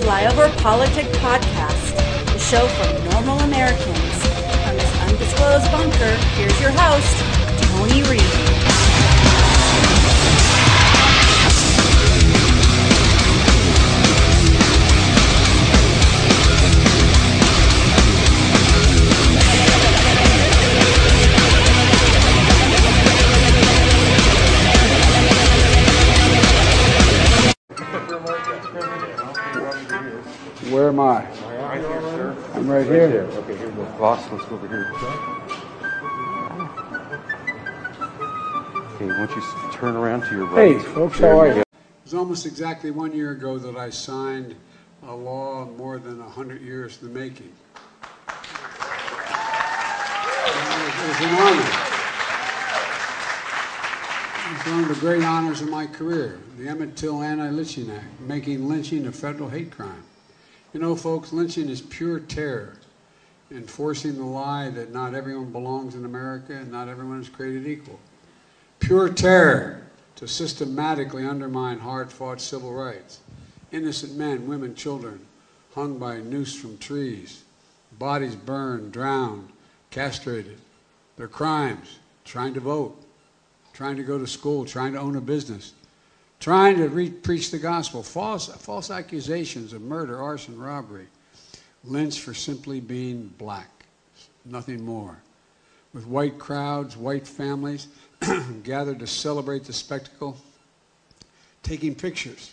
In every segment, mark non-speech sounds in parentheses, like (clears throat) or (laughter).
Flyover Politic Podcast, the show for normal Americans. From this undisclosed bunker, here's your host, Tony Reed. Where am I? Right here, sir. I'm right here. Okay, here we go. Boss, let's go over here. Okay, why don't you turn around to your right? Hey, folks, There how are you? It was almost exactly one year ago that I signed a law more than 100 years in the making. It was an honor. It was one of the great honors of my career, the Emmett Till Anti-Lynching Act, making lynching a federal hate crime. You know, folks, lynching is pure terror, enforcing the lie that not everyone belongs in America and not everyone is created equal. Pure terror to systematically undermine hard-fought civil rights. Innocent men, women, children hung by noose from trees, bodies burned, drowned, castrated. Their crimes, trying to vote, trying to go to school, trying to own a business, trying to re- preach the gospel, false, false accusations of murder, arson, robbery, lynched for simply being black, nothing more. With white crowds, white families (clears throat) gathered to celebrate the spectacle, taking pictures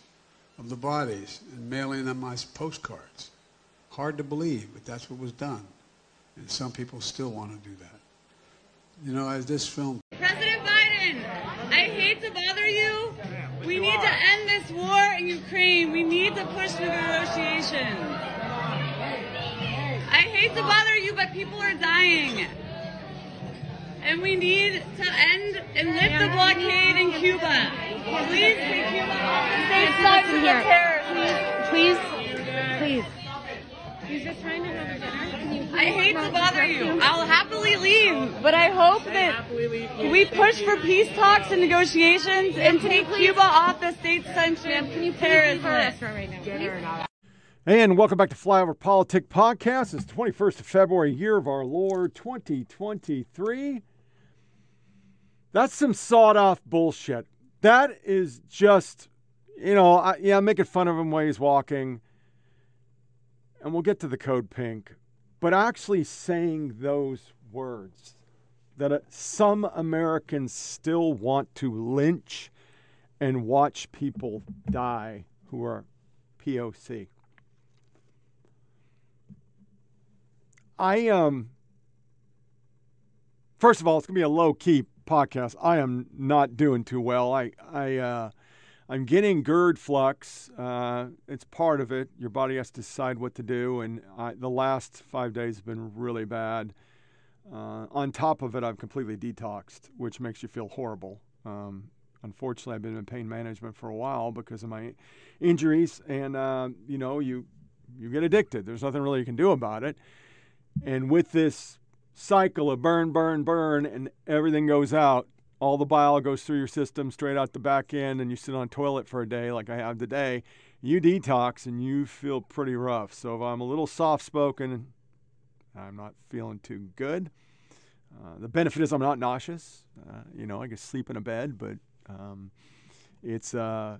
of the bodies and mailing them as postcards. Hard to believe, but that's what was done. And some people still want to do that. You know, as this film President Biden, I hate to bother you. We need to end this war in Ukraine. We need to push for negotiations. I hate to bother you, but people are dying. And we need to end and lift the blockade in Cuba. Please take Cuba off the state side of the terror. Please, please. He's just trying to have dinner. Can you I hate to bother you. I'll happily leave, but I hope that we push for peace talks and negotiations and take Cuba off the state-sanctioned Can you please terrorist leave our list. restaurant right now? Please? And welcome back to Flyover Politic Podcast. It's the 21st of February, year of our Lord 2023. That's some sawed off bullshit. That is just, you know, I, yeah, I'm making fun of him while he's walking. And we'll get to the code pink. But actually saying those words that uh, some Americans still want to lynch and watch people die who are POC. I um first of all, it's gonna be a low key podcast. I am not doing too well. I I uh, I'm getting GERD flux. Uh, it's part of it. Your body has to decide what to do, and I, the last five days have been really bad. Uh, on top of it, I've completely detoxed, which makes you feel horrible. Um, unfortunately, I've been in pain management for a while because of my injuries, and uh, you know, you you get addicted. There's nothing really you can do about it. And with this cycle of burn, burn, burn, and everything goes out, all the bile goes through your system straight out the back end, and you sit on toilet for a day like I have today. You detox and you feel pretty rough. So if I'm a little soft spoken, I'm not feeling too good. Uh, the benefit is I'm not nauseous. Uh, you know, I can sleep in a bed, but um, it's uh,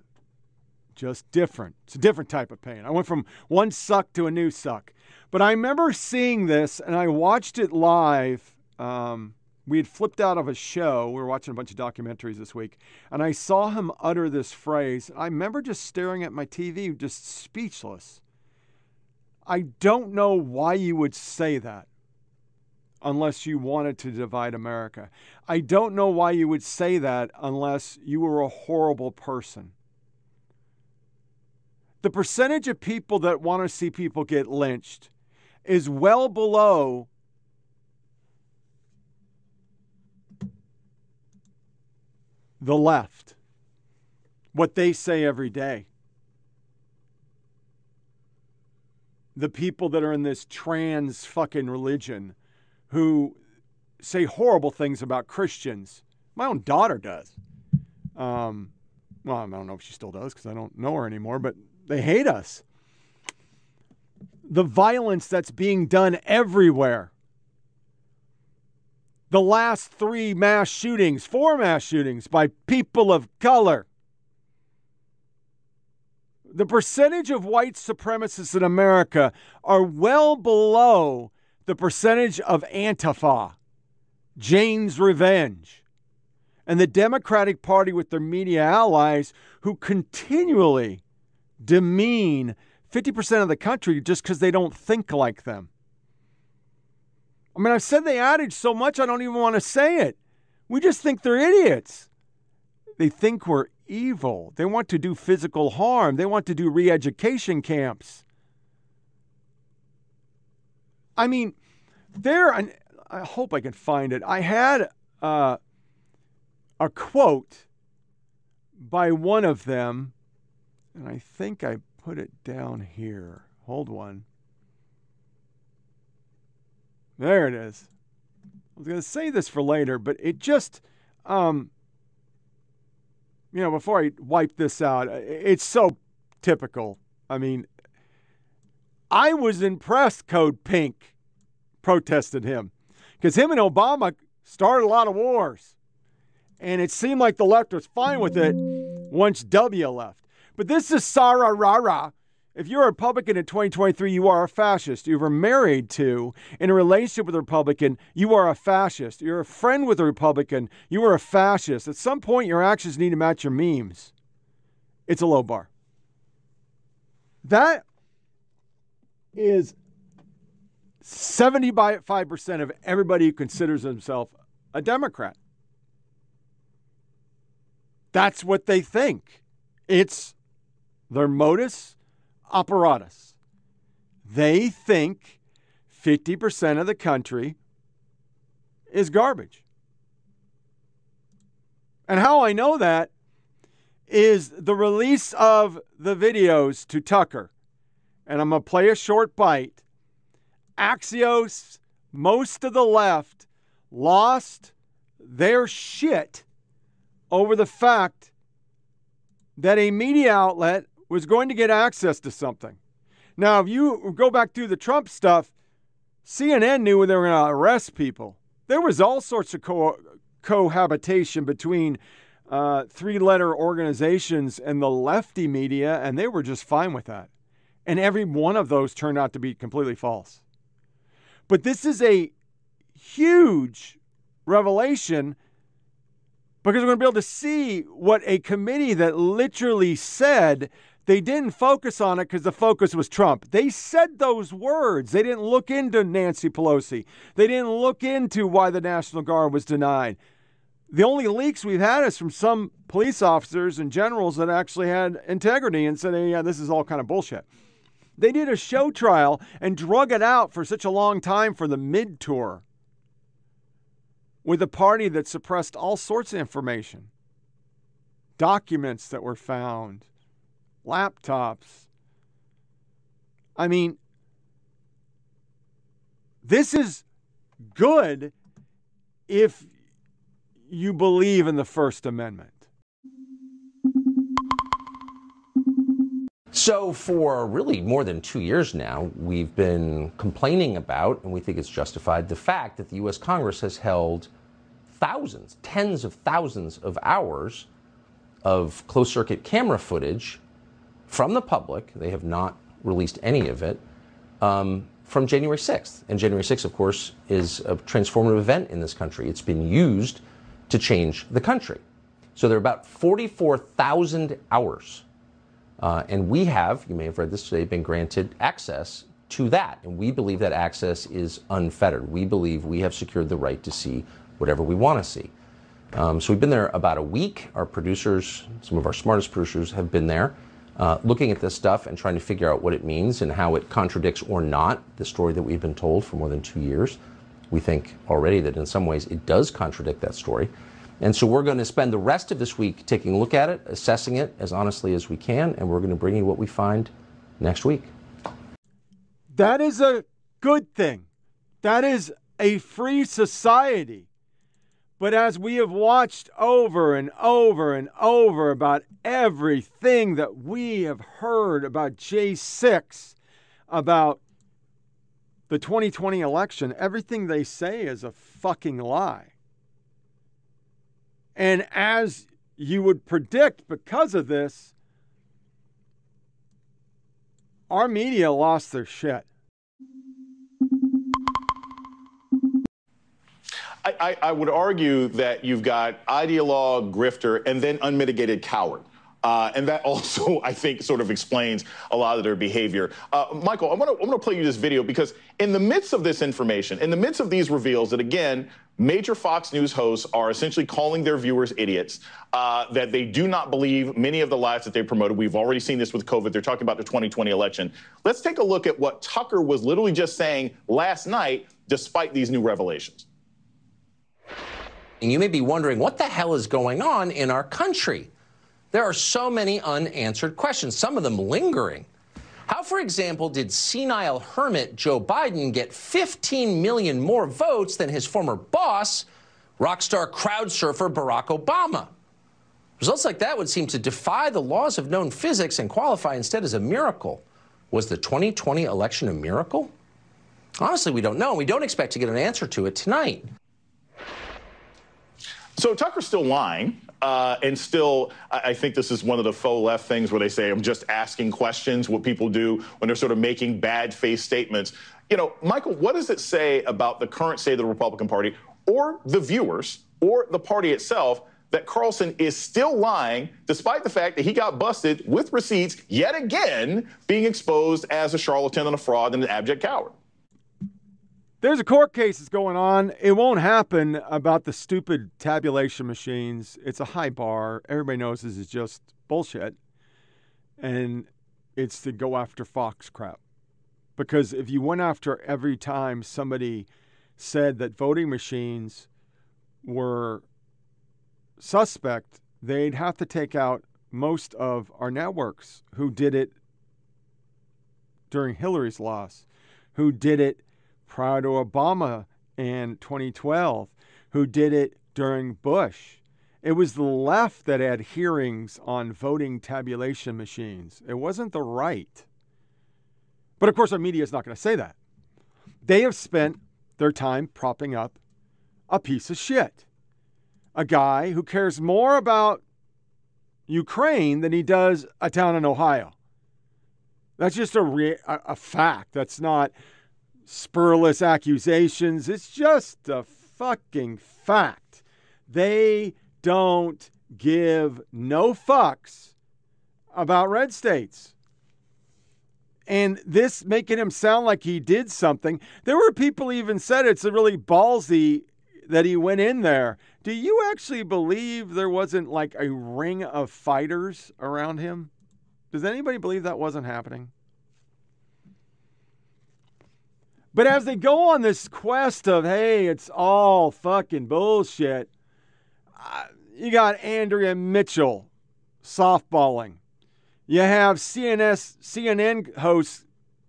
just different. It's a different type of pain. I went from one suck to a new suck. But I remember seeing this and I watched it live. Um, we had flipped out of a show. We were watching a bunch of documentaries this week. And I saw him utter this phrase. I remember just staring at my TV, just speechless. I don't know why you would say that unless you wanted to divide America. I don't know why you would say that unless you were a horrible person. The percentage of people that want to see people get lynched is well below the left. what they say every day. The people that are in this trans fucking religion who say horrible things about Christians. My own daughter does. Um, well, I don't know if she still does because I don't know her anymore, but they hate us. The violence that's being done everywhere. The last three mass shootings, four mass shootings by people of color. The percentage of white supremacists in America are well below the percentage of Antifa, Jane's Revenge, and the Democratic Party with their media allies who continually demean 50% of the country just because they don't think like them. I mean, I've said the adage so much I don't even want to say it. We just think they're idiots. They think we're evil. They want to do physical harm. They want to do re education camps. I mean, there, I hope I can find it. I had uh, a quote by one of them, and I think I put it down here. Hold one. There it is. I was going to say this for later, but it just, um, you know, before I wipe this out, it's so typical. I mean, I was impressed Code Pink protested him because him and Obama started a lot of wars. And it seemed like the left was fine with it once W left. But this is Sarah Rara. If you're a Republican in 2023, you are a fascist. You were married to, in a relationship with a Republican, you are a fascist. You're a friend with a Republican, you are a fascist. At some point, your actions need to match your memes. It's a low bar. That is 75% of everybody who considers himself a Democrat. That's what they think. It's their modus operatus. They think 50% of the country is garbage. And how I know that is the release of the videos to Tucker. And I'm going to play a short bite Axios, most of the left lost their shit over the fact that a media outlet was going to get access to something. Now, if you go back through the Trump stuff, CNN knew when they were going to arrest people. There was all sorts of co- cohabitation between uh, three letter organizations and the lefty media, and they were just fine with that. And every one of those turned out to be completely false. But this is a huge revelation because we're going to be able to see what a committee that literally said they didn't focus on it because the focus was Trump. They said those words. They didn't look into Nancy Pelosi. They didn't look into why the National Guard was denied. The only leaks we've had is from some police officers and generals that actually had integrity and said, hey, yeah, this is all kind of bullshit. They did a show trial and drug it out for such a long time for the mid tour with a party that suppressed all sorts of information documents that were found, laptops. I mean, this is good if you believe in the First Amendment. So, for really more than two years now, we've been complaining about, and we think it's justified, the fact that the U.S. Congress has held thousands, tens of thousands of hours of closed circuit camera footage from the public. They have not released any of it um, from January 6th. And January 6th, of course, is a transformative event in this country. It's been used to change the country. So, there are about 44,000 hours uh, and we have, you may have read this today, been granted access to that. And we believe that access is unfettered. We believe we have secured the right to see whatever we want to see. Um, so we've been there about a week. Our producers, some of our smartest producers, have been there uh, looking at this stuff and trying to figure out what it means and how it contradicts or not the story that we've been told for more than two years. We think already that in some ways it does contradict that story. And so we're going to spend the rest of this week taking a look at it, assessing it as honestly as we can, and we're going to bring you what we find next week. That is a good thing. That is a free society. But as we have watched over and over and over about everything that we have heard about J6, about the 2020 election, everything they say is a fucking lie. And as you would predict because of this, our media lost their shit. I, I, would argue that you've got ideologue, grifter, and then unmitigated coward. Uh, and that (laughs) also, I think, sort of explains a lot of their behavior. Uh, Michael, I'm going to play you this video because in the midst of this information, in the midst of these reveals, that again, major Fox News hosts are essentially calling their viewers idiots, uh, that they do not believe many of the lies that they promoted. We've already seen this with COVID. They're talking about the 2020 election. Let's take a look at what Tucker was literally just saying last night, despite these new revelations. And you may be wondering what the hell is going on in our country? There are so many unanswered questions, some of them lingering. How, for example, did senile hermit Joe Biden get 15 million more votes than his former boss, rock star crowd surfer Barack Obama? Results like that would seem to defy the laws of known physics and qualify instead as a miracle. Was the 2020 election a miracle? Honestly, we don't know, we don't expect to get an answer to it tonight. So Tucker's still lying. Uh, and still, I think this is one of the faux left things where they say, I'm just asking questions, what people do when they're sort of making bad faith statements. You know, Michael, what does it say about the current state of the Republican Party or the viewers or the party itself that Carlson is still lying, despite the fact that he got busted with receipts yet again, being exposed as a charlatan and a fraud and an abject coward? There's a court case that's going on. It won't happen about the stupid tabulation machines. It's a high bar. Everybody knows this is just bullshit. And it's to go after Fox crap. Because if you went after every time somebody said that voting machines were suspect, they'd have to take out most of our networks who did it during Hillary's loss, who did it prior to Obama in 2012, who did it during Bush. It was the left that had hearings on voting tabulation machines. It wasn't the right. But of course, our media is not going to say that. They have spent their time propping up a piece of shit. A guy who cares more about Ukraine than he does a town in Ohio. That's just a, re- a, a fact. That's not spurless accusations. It's just a fucking fact. They don't give no fucks about red states. And this making him sound like he did something. There were people even said it's really ballsy that he went in there. Do you actually believe there wasn't like a ring of fighters around him? Does anybody believe that wasn't happening? But as they go on this quest of, hey, it's all fucking bullshit, you got Andrea Mitchell softballing. You have CNS, CNN host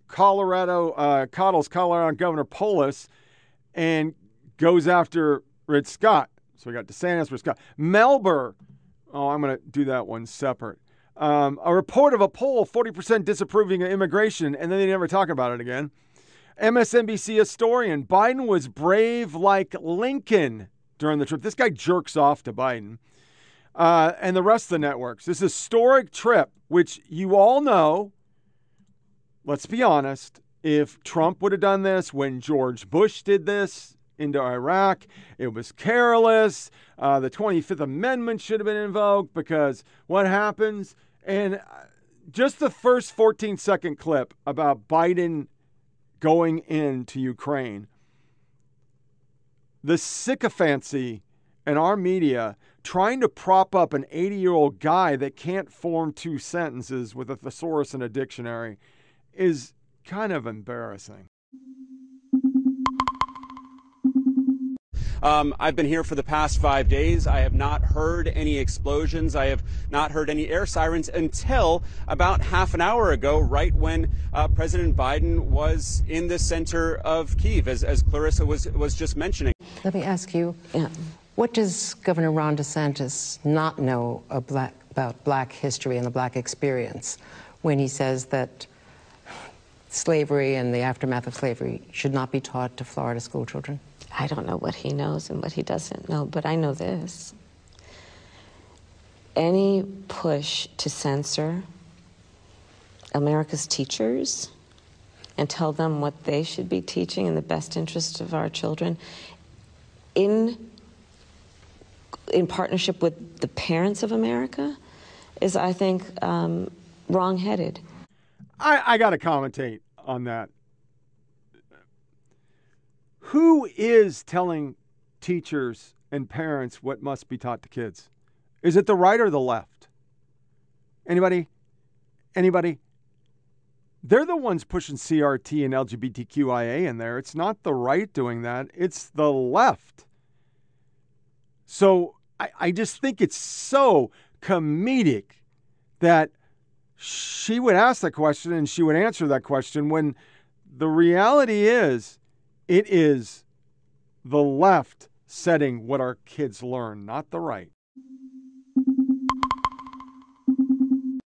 Colorado, uh, coddles Colorado Governor Polis and goes after Rick Scott. So we got DeSantis, Rick Scott. Melber, oh, I'm going to do that one separate. Um, a report of a poll, 40% disapproving of immigration, and then they never talk about it again. MSNBC historian Biden was brave like Lincoln during the trip. This guy jerks off to Biden uh, and the rest of the networks. This historic trip, which you all know, let's be honest, if Trump would have done this when George Bush did this into Iraq, it was careless. Uh, the 25th Amendment should have been invoked because what happens? And uh, just the first 14 second clip about Biden going into Ukraine. The sycophancy in our media trying to prop up an 80 year old guy that can't form two sentences with a thesaurus and a dictionary is kind of embarrassing. Um, I've been here for the past five days. I have not heard any explosions. I have not heard any air sirens until about half an hour ago, right when uh, President Biden was in the center of Kiev, as, as Clarissa was, was just mentioning. Let me ask you, what does Governor Ron DeSantis not know about black history and the black experience when he says that slavery and the aftermath of slavery should not be taught to Florida school children? I don't know what he knows and what he doesn't know, but I know this. Any push to censor America's teachers and tell them what they should be teaching in the best interest of our children in in partnership with the parents of America is, I think, um, wrong-headed. I, I got to commentate on that. Who is telling teachers and parents what must be taught to kids? Is it the right or the left? Anybody? Anybody? They're the ones pushing CRT and LGBTQIA in there. It's not the right doing that, it's the left. So I, I just think it's so comedic that she would ask that question and she would answer that question when the reality is it is the left setting what our kids learn, not the right.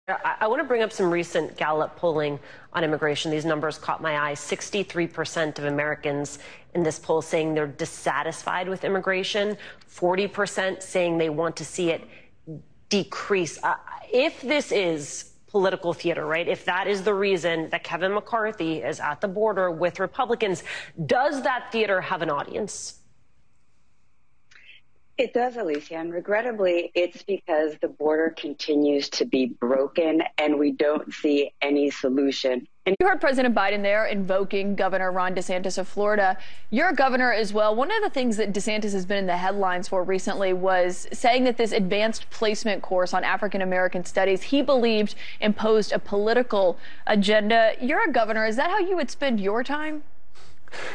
I, want to bring up some recent Gallup polling on immigration. These numbers caught my eye. 63% of Americans in this poll saying they're dissatisfied with immigration, 40% saying they want to see it decrease. Uh, if this is political theater, right? If that is the reason that Kevin McCarthy is at the border with Republicans, does that theater have an audience? It does, Alicia, and regrettably, it's because the border continues to be broken and we don't see any solution. And you heard President Biden there invoking Governor Ron DeSantis of Florida. You're a governor as well. One of the things that DeSantis has been in the headlines for recently was saying that this advanced placement course on African American studies he believed imposed a political agenda. You're a governor. Is that how you would spend your time?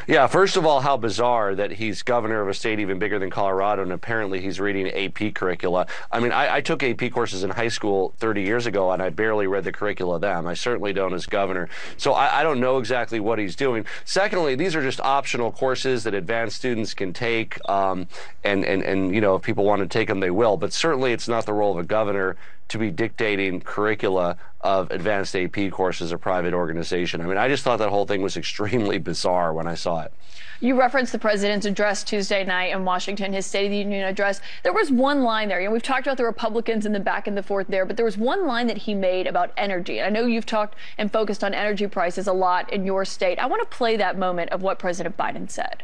Yeah, first of all, how bizarre that he's governor of a state even bigger than Colorado, and apparently he's reading AP curricula. I mean, I, I, took AP courses in high school 30 years ago, and I barely read the curricula then. I certainly don't as governor. So I, I don't know exactly what he's doing. Secondly, these are just optional courses that advanced students can take, um, and, and, and, you know, if people want to take them, they will. But certainly it's not the role of a governor to be dictating curricula of advanced AP courses or private organization. I mean, I just thought that whole thing was (laughs) extremely bizarre when I saw it. You referenced the president's address Tuesday night in Washington, his State of the Union address. There was one line there. You know, we've talked about the Republicans in the back and the forth there, but there was one line that he made about energy. And I know you've talked and focused on energy prices a lot in your state. I want to play that moment of what President Biden said.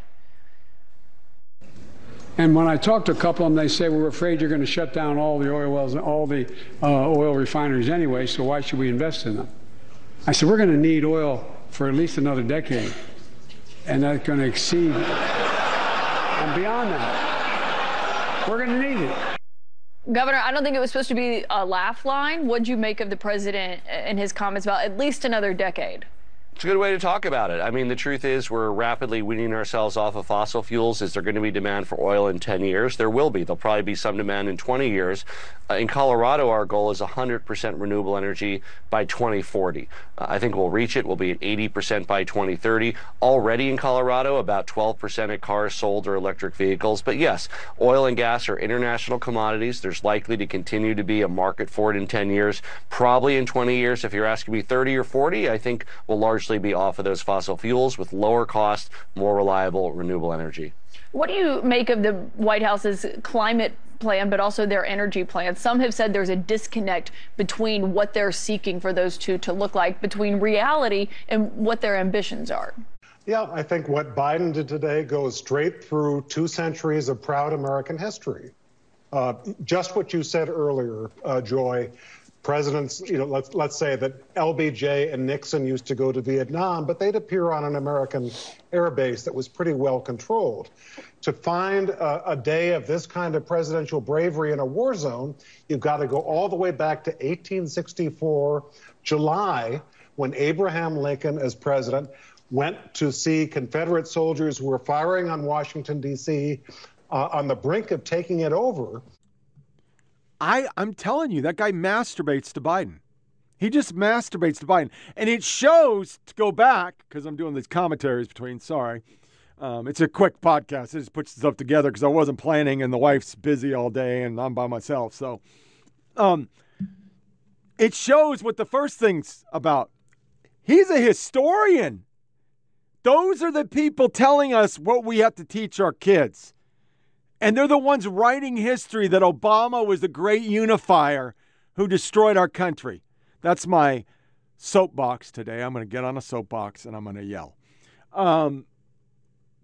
And when I talk to a couple of them, they say, we're afraid you're going to shut down all the oil wells and all the uh, oil refineries anyway, so why should we invest in them? I said, we're going to need oil for at least another decade. And that's going to exceed (laughs) and beyond that. We're going to need it. Governor, I don't think it was supposed to be a laugh line. What'd you make of the president and his comments about at least another decade? It's a good way to talk about it. I mean, the truth is we're rapidly weaning ourselves off of fossil fuels. Is there going to be demand for oil in 10 years? There will be. There'll probably be some demand in 20 years. Uh, in Colorado, our goal is 100% renewable energy by 2040. Uh, I think we'll reach it. We'll be at 80% by 2030. Already in Colorado, about 12% of cars sold are electric vehicles. But yes, oil and gas are international commodities. There's likely to continue to be a market for it in 10 years. Probably in 20 years, if you're asking me 30 or 40, I think we'll largely be off of those fossil fuels with lower cost, more reliable renewable energy. What do you make of the White House's climate plan, but also their energy plan? Some have said there's a disconnect between what they're seeking for those two to look like, between reality and what their ambitions are. Yeah, I think what Biden did today goes straight through two centuries of proud American history. Uh, just what you said earlier, uh, Joy presidents, you know, let's let's say that LBJ and Nixon used to go to Vietnam, but they'd appear on an American air base that was pretty well controlled. To find a, a day of this kind of presidential bravery in a war zone, you've got to go all the way back to 1864, July, when Abraham Lincoln, as president, went to see Confederate soldiers who were firing on Washington, D.C., uh, on the brink of taking it over. I, I'm telling you, that guy masturbates to Biden. He just masturbates to Biden. And it shows, to go back, because I'm doing these commentaries between, sorry. Um, it's a quick podcast. I just put stuff together because I wasn't planning and the wife's busy all day and I'm by myself. So um, it shows what the first thing's about. He's a historian. Those are the people telling us what we have to teach our kids. And they're the ones writing history that Obama was the great unifier who destroyed our country. That's my soapbox today. I'm going to get on a soapbox and I'm going to yell. Um,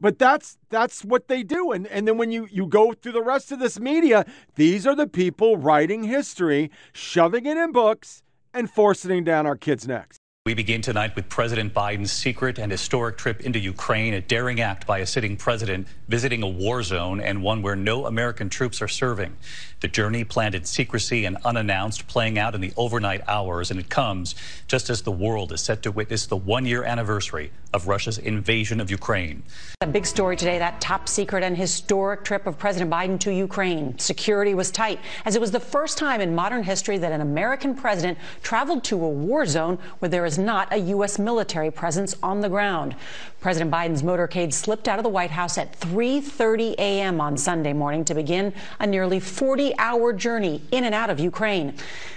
but that's that's what they do. And and then when you you go through the rest of this media, these are the people writing history, shoving it in books, and forcing it down our kids' necks. We begin tonight with President Biden's secret and historic trip into Ukraine, a daring act by a sitting president visiting a war zone and one where no American troops are serving. The journey planned in secrecy and unannounced, playing out in the overnight hours, and it comes just as the world is set to witness the one year anniversary of Russia's invasion of Ukraine. A big story today that top secret and historic trip of President Biden to Ukraine. Security was tight, as it was the first time in modern history that an American president traveled to a war zone where there is not a U.S. military presence on the ground. President Biden's motorcade slipped out of the White House at 3:30 a.m. on Sunday morning to begin a nearly 40-hour journey in and out of Ukraine.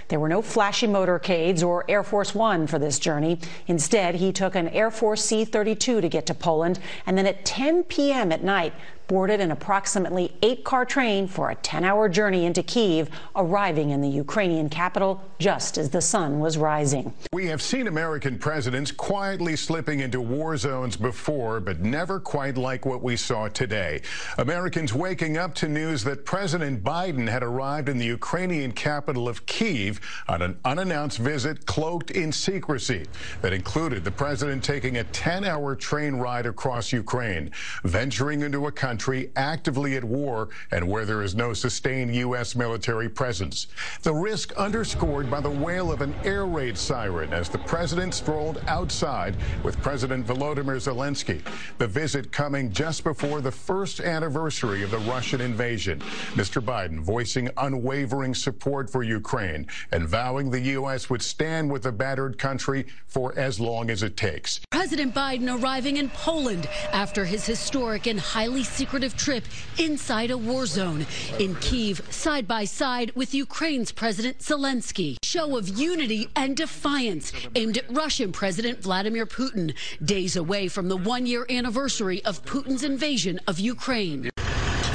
There were no flashy motorcades or Air Force One for this journey. Instead, he took an Air Force C 32 to get to Poland, and then at 10 p.m. at night, boarded an approximately eight car train for a 10 hour journey into Kiev, arriving in the Ukrainian capital just as the sun was rising. We have seen American presidents quietly slipping into war zones before, but never quite like what we saw today. Americans waking up to news that President Biden had arrived in the Ukrainian capital of Kiev on an unannounced visit cloaked in secrecy that included the president taking a 10 hour train ride across Ukraine, venturing into a country country actively at war and where there is no sustained U.S. military presence. The risk underscored by the wail of an air raid siren as the president strolled outside with President Volodymyr Zelensky. The visit coming just before the first anniversary of the Russian invasion. Mr. Biden voicing unwavering support for Ukraine and vowing the U.S. would stand with the battered country for as long as it takes. President Biden arriving in Poland after his historic and highly secret secretive trip inside a war zone in Kiev, side by side with Ukraine's President Zelensky. Show of unity and defiance aimed at Russian President Vladimir Putin, days away from the one year anniversary of Putin's invasion of Ukraine.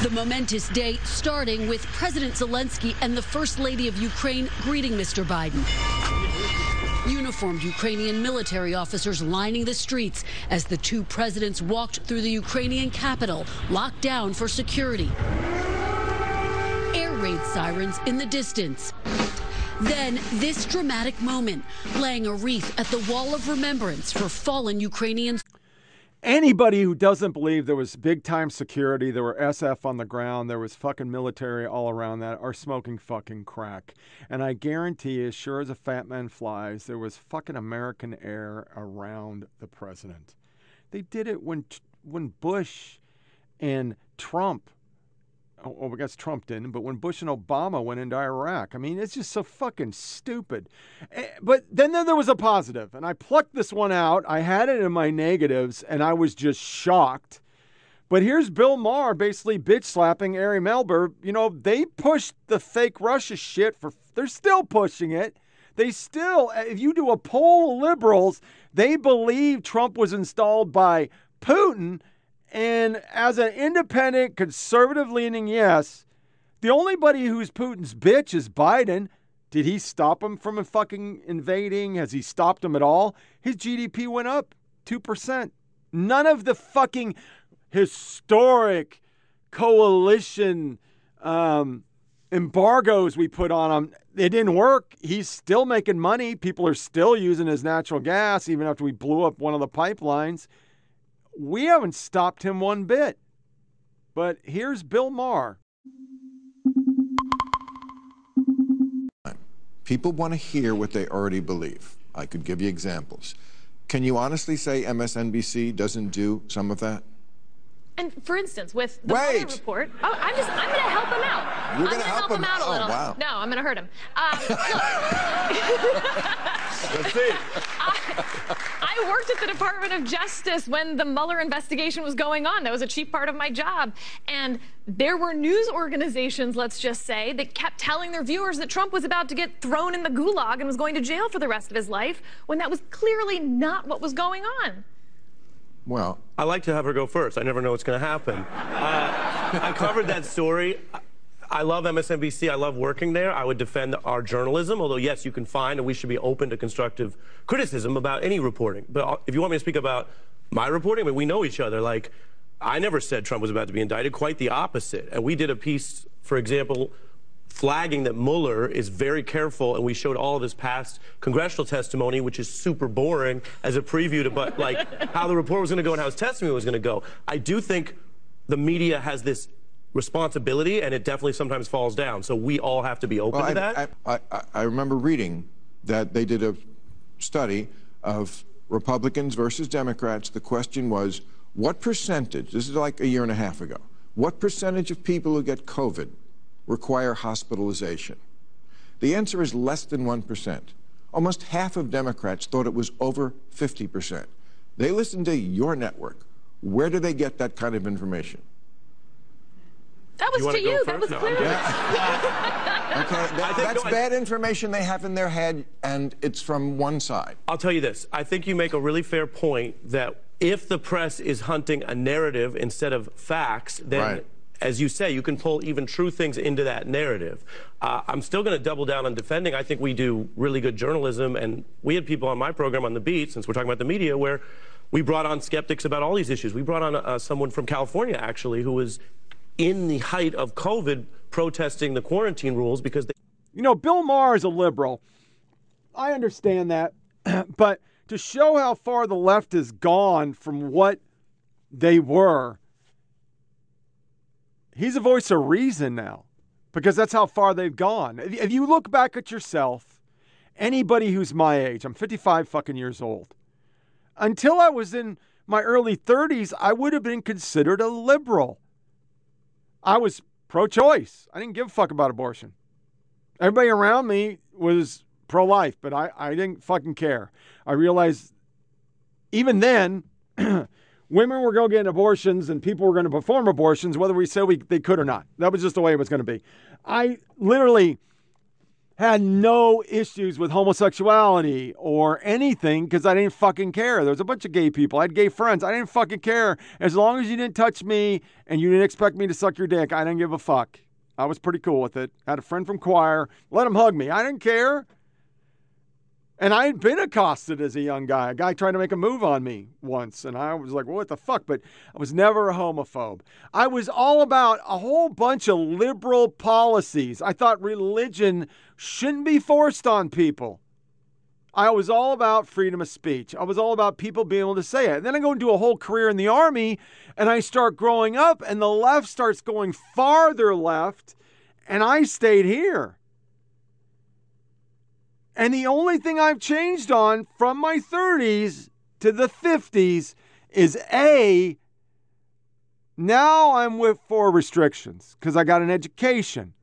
The momentous day starting with President Zelensky and the First Lady of Ukraine greeting Mr. Biden. Uniformed Ukrainian military officers lining the streets as the two presidents walked through the Ukrainian capital, locked down for security. Air raid sirens in the distance. Then, this dramatic moment, laying a wreath at the wall of remembrance for fallen Ukrainians anybody who doesn't believe there was big time security, there were SF on the ground, there was fucking military all around that, are smoking fucking crack. And I guarantee as sure as a fat man flies, there was fucking American air around the president. They did it when when Bush and Trump oh, I guess Trump didn't, but when Bush and Obama went into Iraq, I mean, it's just so fucking stupid. Eh, but then there was a positive, and I plucked this one out. I had it in my negatives, and I was just shocked. But here's Bill Maher basically bitch slapping Ari Melber. You know, they pushed the fake Russia shit for, they're still pushing it. They still, eh, if you do a poll of liberals, they believe Trump was installed by Putin and as an independent, conservative leaning yes, the only buddy who's Putin's bitch is Biden. Did he stop him from fucking invading? Has he stopped him at all? His GDP went up 2%. None of the fucking historic coalition um, embargoes we put on him, it didn't work. He's still making money. People are still using his natural gas, even after we blew up one of the pipelines we haven't stopped him one bit. But here's Bill Maher. People want to hear what they already believe. I could give you examples. Can you honestly say MSNBC doesn't do some of that? And for instance, with the Mueller Wait. report, oh, I'm just I'm going to help him out. You're I'm gonna gonna help him? out a Oh, little. wow. No, I'm going to hurt him. Um, (laughs) (laughs) Let's see. I worked at the Department of Justice when the Mueller investigation was going on. That was a chief part of my job. And there were news organizations, let's just say, that kept telling their viewers that Trump was about to get thrown in the gulag and was going to jail for the rest of his life when that was clearly not what was going on. Well, I like to have her go first. I never know what's going to happen. Uh, I covered that story. I love MSNBC. I love working there. I would defend our journalism, although, yes, you can find and we should be open to constructive criticism about any reporting. But uh, if you want me to speak about my reporting, I mean, we know each other. Like, I never said Trump was about to be indicted, quite the opposite. And we did a piece, for example, flagging that Mueller is very careful, and we showed all of his past congressional testimony, which is super boring as a preview to but like how the report was going to go and how his testimony was going to go. I do think the media has this responsibility, and it definitely sometimes falls down. So we all have to be open Well, to I, that. I, I, I remember reading that they did a study of Republicans versus Democrats. The question was, what percentage, this is like a year and a half ago, what percentage of people who get COVID require hospitalization? The answer is less than 1%. Almost half of Democrats thought it was over 50%. They listened to your network. Where do they get that kind of information? That was You wanna you. That was No, clearly. (laughs) Okay, that- (laughs) that's bad information they have in their head, and it's from one side. I'll tell you this. I think you make a really fair point that if the press is hunting a narrative instead of facts, then. Right. As you say, you can pull even true things into that narrative. Uh, I'm still going to double down on defending. I think we do really good journalism, and we had people on my program on the beat, since we're talking about the media, where we brought on skeptics about all these issues. We brought on uh, someone from California, actually, who was in the height of COVID protesting the quarantine rules because they. You know, Bill Maher is a liberal. I understand that. (clears throat) but to show how far the left has gone from what they were, he's a voice of reason now because that's how far they've gone. If you look back at yourself, anybody who's my age, I'm 55 fucking years old. Until I was in my early 30s, I would have been considered a liberal. I was pro choice. I didn't give a fuck about abortion. Everybody around me was pro life, but I, I didn't fucking care. I realized even then, (clears throat) women were going to get abortions and people were going to perform abortions, whether we said we, they could or not. That was just the way it was going to be. I literally had no issues with homosexuality or anything because I didn't fucking care. There was a bunch of gay people. I had gay friends. I didn't fucking care. As long as you didn't touch me and you didn't expect me to suck your dick, I didn't give a fuck. I was pretty cool with it. had a friend from choir. Let him hug me. I didn't care. And I had been accosted as a young guy. A guy tried to make a move on me once, and I was like, what the fuck? But I was never a homophobe. I was all about a whole bunch of liberal policies. I thought religion shouldn't be forced on people. I was all about freedom of speech. I was all about people being able to say it. And then I go into a whole career in the army and I start growing up, and the left starts going farther left, and I stayed here. And the only thing I've changed on from my 30s to the 50s is A, now I'm with for restrictions because I got an education.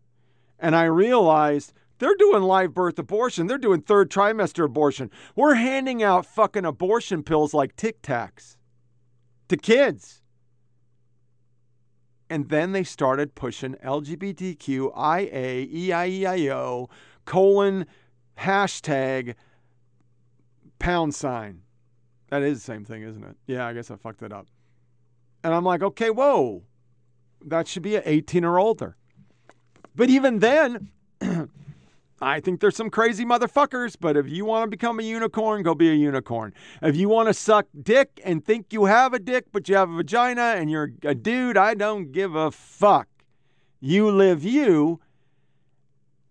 And I realized they're doing live birth abortion. They're doing third trimester abortion. We're handing out fucking abortion pills like Tic Tacs to kids. And then they started pushing LGBTQIA, EIEIO, colon, hashtag, pound sign. That is the same thing, isn't it? Yeah, I guess I fucked it up. And I'm like, okay, whoa, that should be an 18 or older. But even then, I think there's some crazy motherfuckers, but if you want to become a unicorn, go be a unicorn. If you want to suck dick and think you have a dick, but you have a vagina and you're a dude, I don't give a fuck. You live you.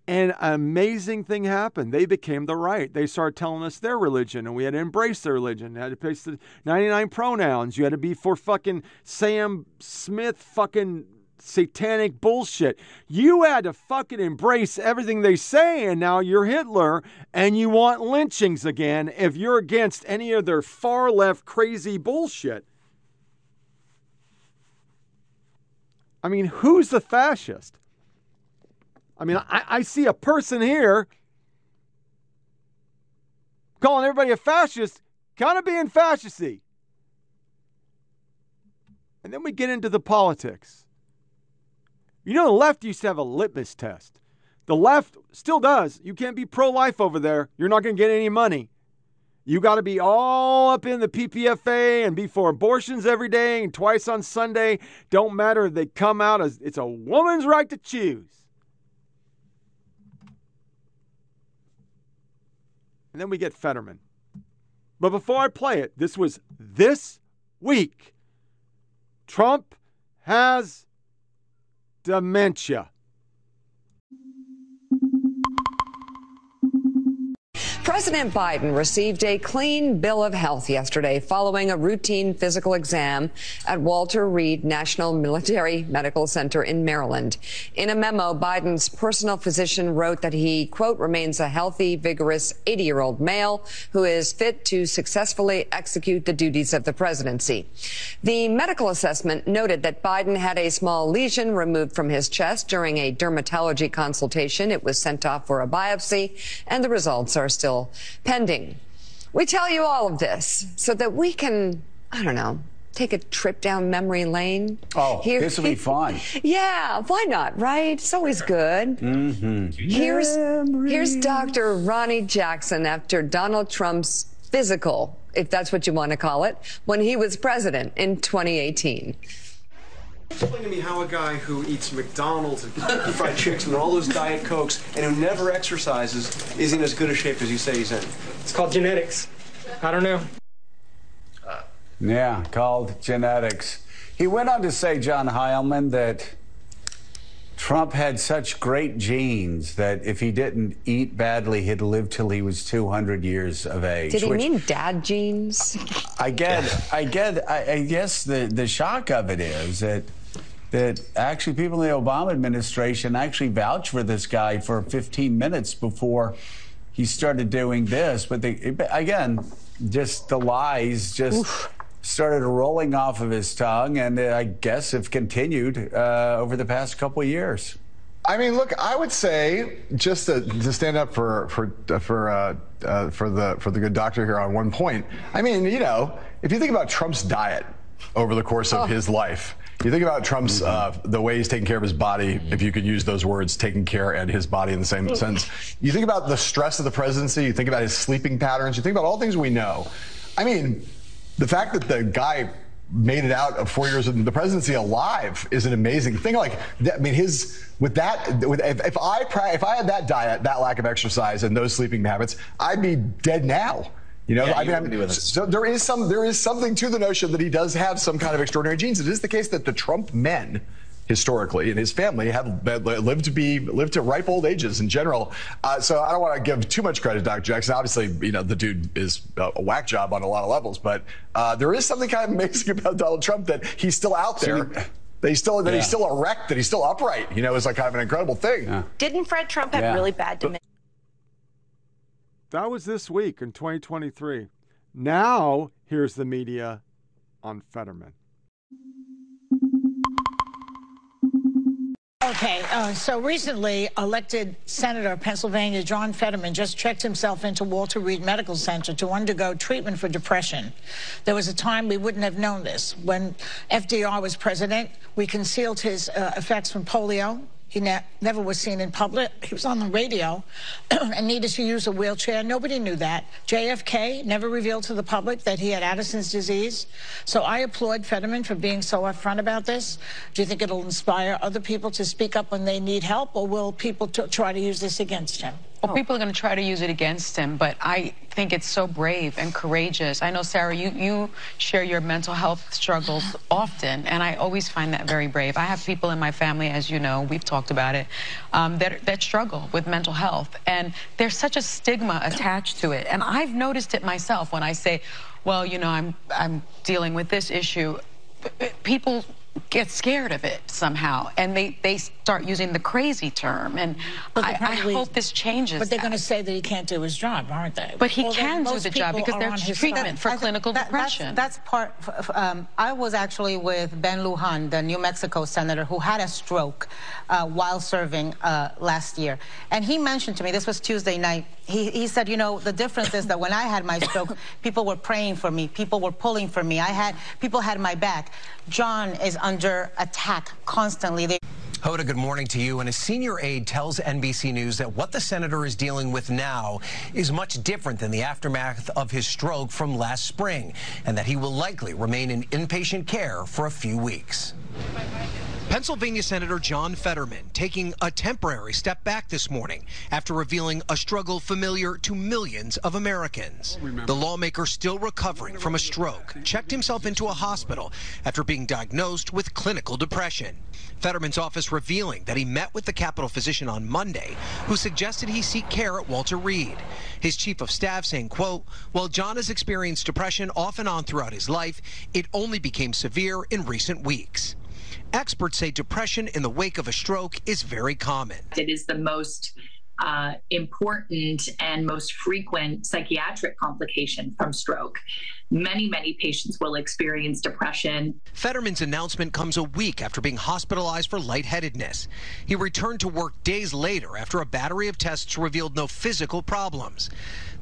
And an amazing thing happened. They became the right. They started telling us their religion, and we had to embrace their religion. Had to place the 99 pronouns. You had to be for fucking Sam Smith fucking satanic bullshit. You had to fucking embrace everything they say, and now you're Hitler, and you want lynchings again if you're against any of their far left crazy bullshit. I mean, who's the fascist? I mean, I, I see a person here calling everybody a fascist, kind of being fascisty. And then we get into the politics. You know, the left used to have a litmus test. The left still does. You can't be pro life over there. You're not going to get any money. You got to be all up in the PPFA and be for abortions every day and twice on Sunday. Don't matter if they come out as it's a woman's right to choose. And then we get Fetterman. But before I play it, this was this week. Trump has dementia. President Biden received a clean bill of health yesterday following a routine physical exam at Walter Reed National Military Medical Center in Maryland. In a memo, Biden's personal physician wrote that he, quote, remains a healthy, vigorous 80 year old male who is fit to successfully execute the duties of the presidency. The medical assessment noted that Biden had a small lesion removed from his chest during a dermatology consultation. It was sent off for a biopsy, and the results are still pending. We tell you all of this so that we can, I don't know, take a trip down memory lane. Oh, Here, this will be fun. (laughs) yeah, why not, right? It's always good. Mm-hmm. Here's, here's Dr. Ronnie Jackson after Donald Trump's physical, if that's what you want to call it, when he was president in 2018. Explain to me how a guy who eats McDonald's and Kentucky (laughs) Fried Chicken and all those Diet Cokes and who never exercises is in as good a shape as you say he's in. It's called genetics. I don't know. Uh, yeah, called genetics. He went on to say, John Heilemann, that Trump had such great genes that if he didn't eat badly, he'd live till he was 200 years of age. Did he mean dad genes? I get, I get, I, I guess the, the shock of it is that that actually people in the Obama administration actually vouched for this guy for 15 minutes before he started doing this. But they, again, just the lies just Oof. started rolling off of his tongue, and I guess have continued uh, over the past couple of years. I mean, look, I would say just to, to stand up for for for uh, uh, for the for the good doctor here on one point. I mean, you know, if you think about Trump's diet over the course of oh. his life. You think about Trump's uh, the way he's taking care of his body, if you could use those words, taking care and his body in the same (laughs) sense. You think about the stress of the presidency. You think about his sleeping patterns. You think about all things we know. I mean, the fact that the guy made it out of four years of the presidency alive is an amazing thing. Like, I mean, his with that, with, if, if I if I had that diet, that lack of exercise, and those sleeping habits, I'd be dead now. You know, yeah, I mean, I mean so there is some there is something to the notion that he does have some kind of extraordinary genes. It is the case that the Trump men historically, and his family have lived to be lived to ripe old ages in general. Uh, so I don't want to give too much credit to Dr. Jackson. Obviously, you know the dude is a whack job on a lot of levels, but uh, there is something kind of (laughs) amazing about Donald Trump that he's still out there. That he's still that yeah. he's still erect, that he's still upright. You know, is like kind of an incredible thing. Yeah. Didn't Fred Trump have yeah. really bad dementia? That was this week in 2023. Now, here's the media on Fetterman. Okay, uh, so recently elected Senator of Pennsylvania John Fetterman just checked himself into Walter Reed Medical Center to undergo treatment for depression. There was a time we wouldn't have known this. When FDR was president, we concealed his uh, effects from polio he ne never was seen in public. He was on the radio (clears throat) and needed to use a wheelchair. Nobody knew that. JFK never revealed to the public that he had Addison's disease. So I applaud Fetterman for being so upfront about this. Do you think it'll inspire other people to speak up when they need help, or will people try to use this against him? Well, people are going to try to use it against him, but I think it's so brave and courageous. I know, Sarah, you, you share your mental health struggles often, and I always find that very brave. I have people in my family, as you know, we've talked about it, um, that, that struggle with mental health, and there's such a stigma attached to it. And I've noticed it myself when I say, well, you know, I'm, I'm dealing with this issue. People get scared of it somehow and they, they start using the crazy term. And I, I hope this changes. But they're going to say that he can't do his job, aren't they? But he Although can do the job people because are there's on treatment for I clinical that- depression. That's, that's part. f- f- Um, I was actually with Ben Lujan, the New Mexico senator, who had a stroke uh, while serving uh, last year, and he mentioned to me this was Tuesday night. He, he said, you know, the difference is that when I had my stroke, people were praying for me, people were pulling for me. I had people had my back. John is under attack constantly. They Hoda, good morning to you. And a senior aide tells NBC News that what the senator is dealing with now is much different than the aftermath of his stroke from last spring, and that he will likely remain in inpatient care for a few weeks. Pennsylvania Senator John Fetterman taking a temporary step back this morning after revealing a struggle familiar to millions of Americans. The lawmaker still recovering from a stroke checked himself into a hospital after being diagnosed with clinical depression. Fetterman's office revealing that he met with the Capitol physician on Monday who suggested he seek care at Walter Reed. His chief of staff saying, quote, while John has experienced depression off and on throughout his life, it only became severe in recent weeks. Experts say depression in the wake of a stroke is very common. It is the most uh, important and most frequent psychiatric complication from stroke. Many, many patients will experience depression. Fetterman's announcement comes a week after being hospitalized for lightheadedness. He returned to work days later after a battery of tests revealed no physical problems.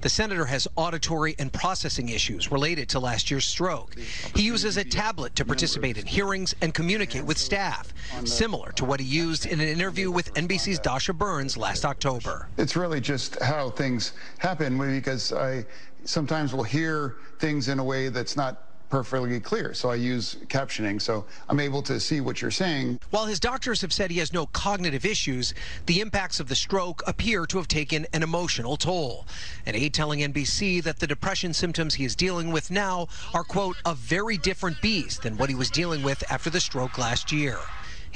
The senator has auditory and processing issues related to last year's stroke. He uses a tablet to participate in hearings and communicate with staff, similar to what he used in an interview with NBC's Dasha Burns last October. It's really just how things happen because I sometimes will hear things in a way that's not perfectly clear. So I use captioning so I'm able to see what you're saying. While his doctors have said he has no cognitive issues, the impacts of the stroke appear to have taken an emotional toll. An aide telling NBC that the depression symptoms he is dealing with now are, quote, a very different beast than what he was dealing with after the stroke last year.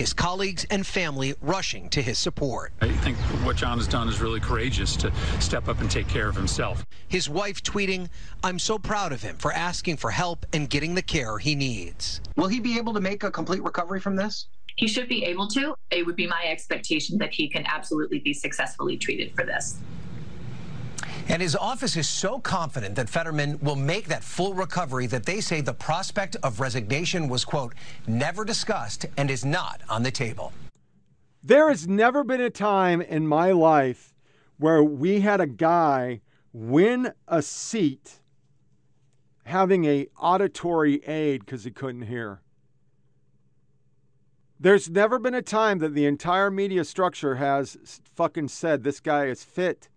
His colleagues and family rushing to his support. I think what John has done is really courageous to step up and take care of himself. His wife tweeting, I'm so proud of him for asking for help and getting the care he needs. Will he be able to make a complete recovery from this? He should be able to. It would be my expectation that he can absolutely be successfully treated for this. And his office is so confident that Fetterman will make that full recovery that they say the prospect of resignation was, quote, never discussed and is not on the table. There has never been a time in my life where we had a guy win a seat having a auditory aid because he couldn't hear. There's never been a time that the entire media structure has fucking said this guy is fit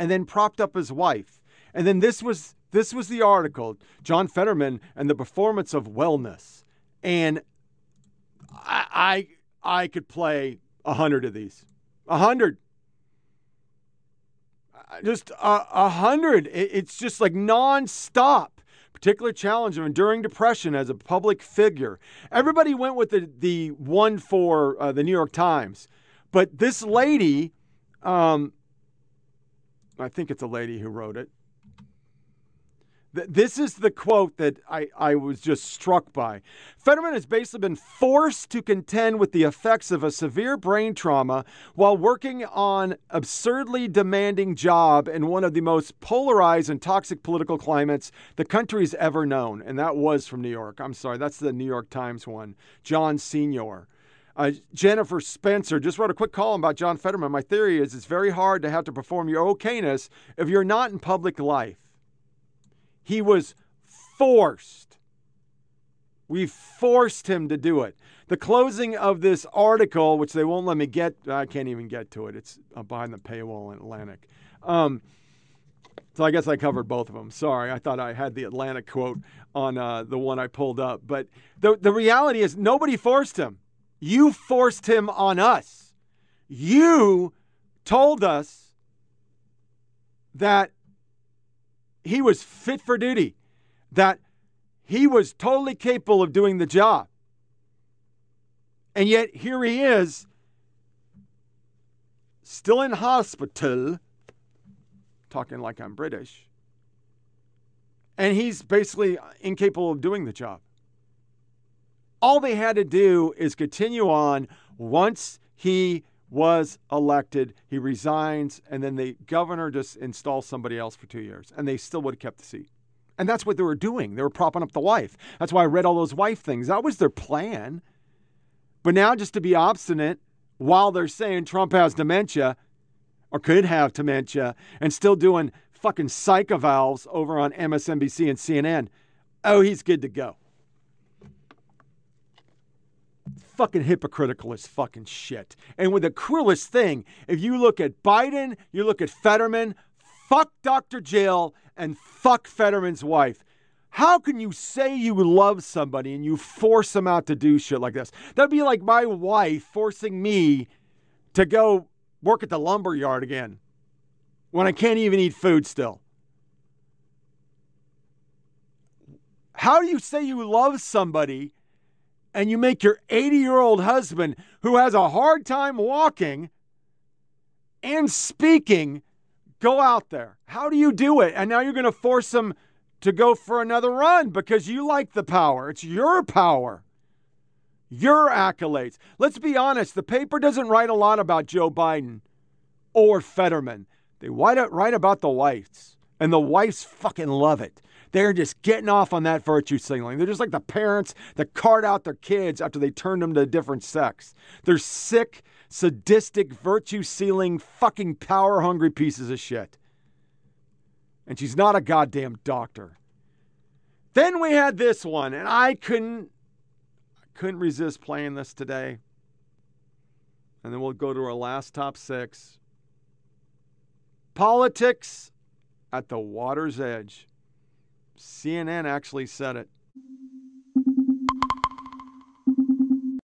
and then propped up his wife. And then this was this was the article, John Fetterman and the performance of wellness. And I I, I could play a hundred of these. A hundred. Just a, hundred. It, it's just like nonstop. Particular challenge of enduring depression as a public figure. Everybody went with the the one for uh, the New York Times, but this lady, um, I think it's a lady who wrote it. This is the quote that I, I was just struck by. Fetterman has basically been forced to contend with the effects of a severe brain trauma while working on absurdly demanding job in one of the most polarized and toxic political climates the country's ever known. And that was from New York. I'm sorry, that's the New York Times one. John Senior. Uh, Jennifer Spencer just wrote a quick column about John Fetterman. My theory is it's very hard to have to perform your okayness if you're not in public life. He was forced. We forced him to do it. The closing of this article, which they won't let me get, I can't even get to it. It's behind the paywall in Atlantic. Um, so I guess I covered both of them. Sorry, I thought I had the Atlantic quote on uh, the one I pulled up. But the, the reality is, nobody forced him. You forced him on us. You told us that he was fit for duty, that he was totally capable of doing the job. And yet here he is, still in hospital, talking like I'm British, and he's basically incapable of doing the job. All they had to do is continue on once he was elected, he resigns, and then the governor just installs somebody else for two years, and they still would have kept the seat. And that's what they were doing. They were propping up the wife. That's why I read all those wife things. That was their plan. But now, just to be obstinate while they're saying Trump has dementia or could have dementia and still doing fucking psych evals over on MSNBC and CNN, oh, he's good to go. Fucking hypocritical as fucking shit. And with the cruelest thing, if you look at Biden, you look at Fetterman, fuck Dr. Jill and fuck Fetterman's wife. How can you say you love somebody and you force them out to do shit like this? That'd be like my wife forcing me to go work at the lumber yard again when I can't even eat food still. How do you say you love somebody and you make your 80 year old husband who has a hard time walking and speaking go out there? How do you do it? And now you're going to force him to go for another run because you like the power. It's your power, your accolades. Let's be honest, the paper doesn't write a lot about Joe Biden or Fetterman. They write, write about the wives, and the wives fucking love it. They're just getting off on that virtue signaling. They're just like the parents that cart out their kids after they turn them to a different sex. They're sick, sadistic, virtue sealing, fucking power hungry pieces of shit and she's not a goddamn doctor. Then we had this one, and I couldn't I couldn't resist playing this today. And then we'll go to our last top six. Politics at the water's edge. CNN actually said it.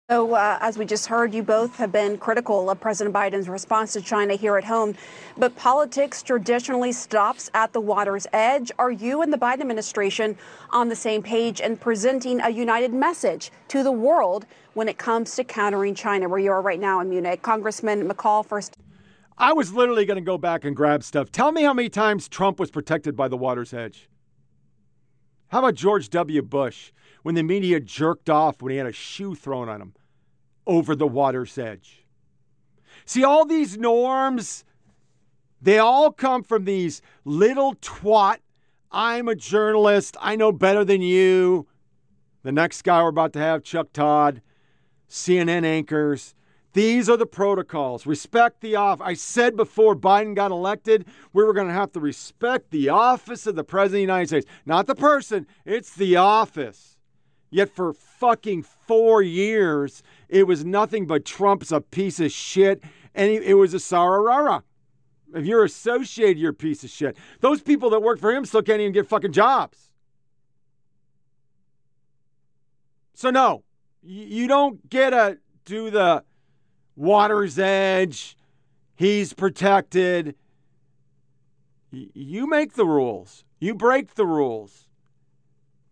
So, uh, as we just heard, you both have been critical of President Biden's response to China here at home. But politics traditionally stops at the water's edge. Are you and the Biden administration on the same page and presenting a united message to the world when it comes to countering China, where you are right now in Munich? Congressman McCaul, first. I was literally going to go back and grab stuff. Tell me how many times Trump was protected by the water's edge. How about George W. Bush? when the media jerked off when he had a shoe thrown on him over the water's edge. See, all these norms, they all come from these little twat. I'm a journalist. I know better than you. The next guy we're about to have, Chuck Todd, CNN anchors. These are the protocols. Respect the office. I said before Biden got elected, we were going to have to respect the office of the President of the United States. Not the person, it's the office. Yet for fucking four years, it was nothing but Trump's a piece of shit, and it was a sararara. If you're associated, you're a piece of shit. Those people that work for him still can't even get fucking jobs. So no, you don't get to do the water's edge. He's protected. You make the rules. You break the rules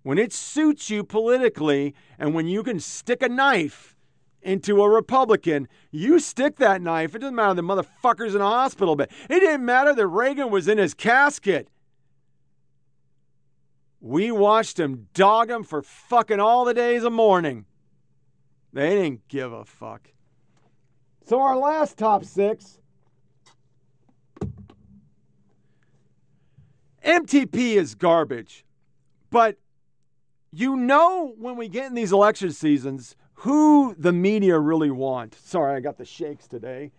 when it suits you politically and when you can stick a knife into a Republican, you stick that knife. It doesn't matter the motherfucker's in a hospital bed. It didn't matter that Reagan was in his casket. We watched him dog him for fucking all the days of mourning. They didn't give a fuck. So our last top six. MTP is garbage. But you know when we get in these election seasons who the media really want. Sorry, I got the shakes today,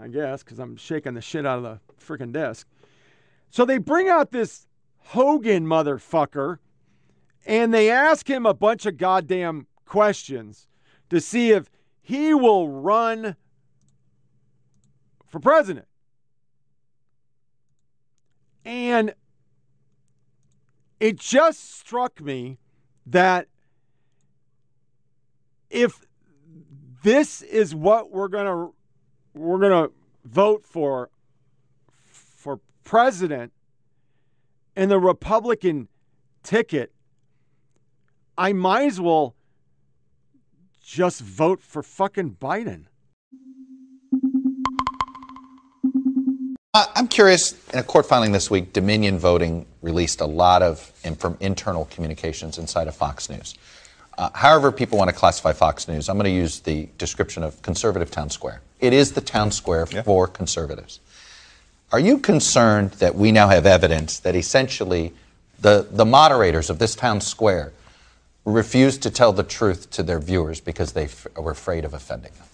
I guess, because I'm shaking the shit out of the freaking desk. So they bring out this Hogan motherfucker and they ask him a bunch of goddamn questions to see if he will run for president. And it just struck me that if this is what we're going to we're going to vote for for president and the Republican ticket, I might as well just vote for fucking Biden. Curious. In a court filing this week, Dominion Voting released a lot of from internal communications inside of Fox News. Uh, however, people want to classify Fox News, I'm going to use the description of conservative town square. It is the town square yeah. for conservatives. Are you concerned that we now have evidence that essentially the, the moderators of this town square refused to tell the truth to their viewers because they f- were afraid of offending them?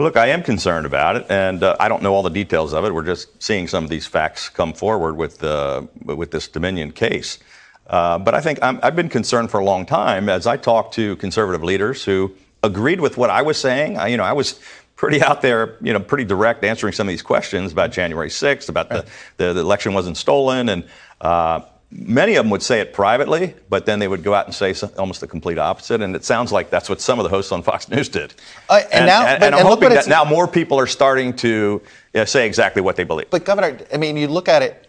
Look, I am concerned about it, and uh, I don't know all the details of it. We're just seeing some of these facts come forward with uh, with this Dominion case. Uh, but I think i have been concerned for a long time as I talked to conservative leaders who agreed with what I was saying. I, you know, I was pretty (laughs) out there, you know, pretty direct answering some of these questions about January 6th, about the, the, the election wasn't stolen, and uh, many of them would say it privately, but then they would go out and say almost the complete opposite. And it sounds like that's what some of the hosts on Fox News did. Uh, and, and, now, and, but, and I'm hoping that now more people are starting to you know, say exactly what they believe. But Governor, I mean, you look at it.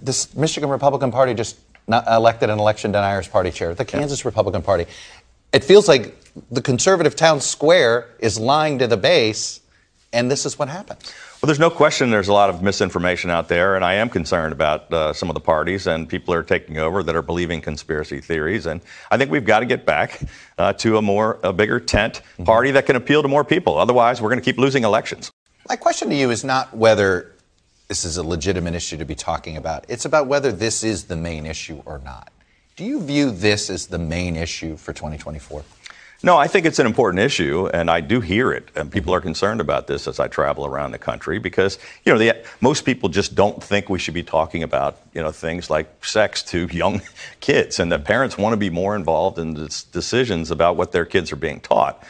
This Michigan Republican Party just elected an election deniers party chair. The Kansas yeah. Republican Party. It feels like the conservative town square is lying to the base, and this is what happens. Well, there's no question there's a lot of misinformation out there, and I am concerned about uh, some of the parties and people are taking over that are believing conspiracy theories. And I think we've got to get back uh, to a more, a bigger tent mm-hmm. party that can appeal to more people. Otherwise, we're going to keep losing elections. My question to you is not whether this is a legitimate issue to be talking about, it's about whether this is the main issue or not. Do you view this as the main issue for 2024? No, I think it's an important issue, and I do hear it. And people are concerned about this as I travel around the country because, you know, the, most people just don't think we should be talking about, you know, things like sex to (laughs) young kids, and that parents want to be more involved in the decisions about what their kids are being taught.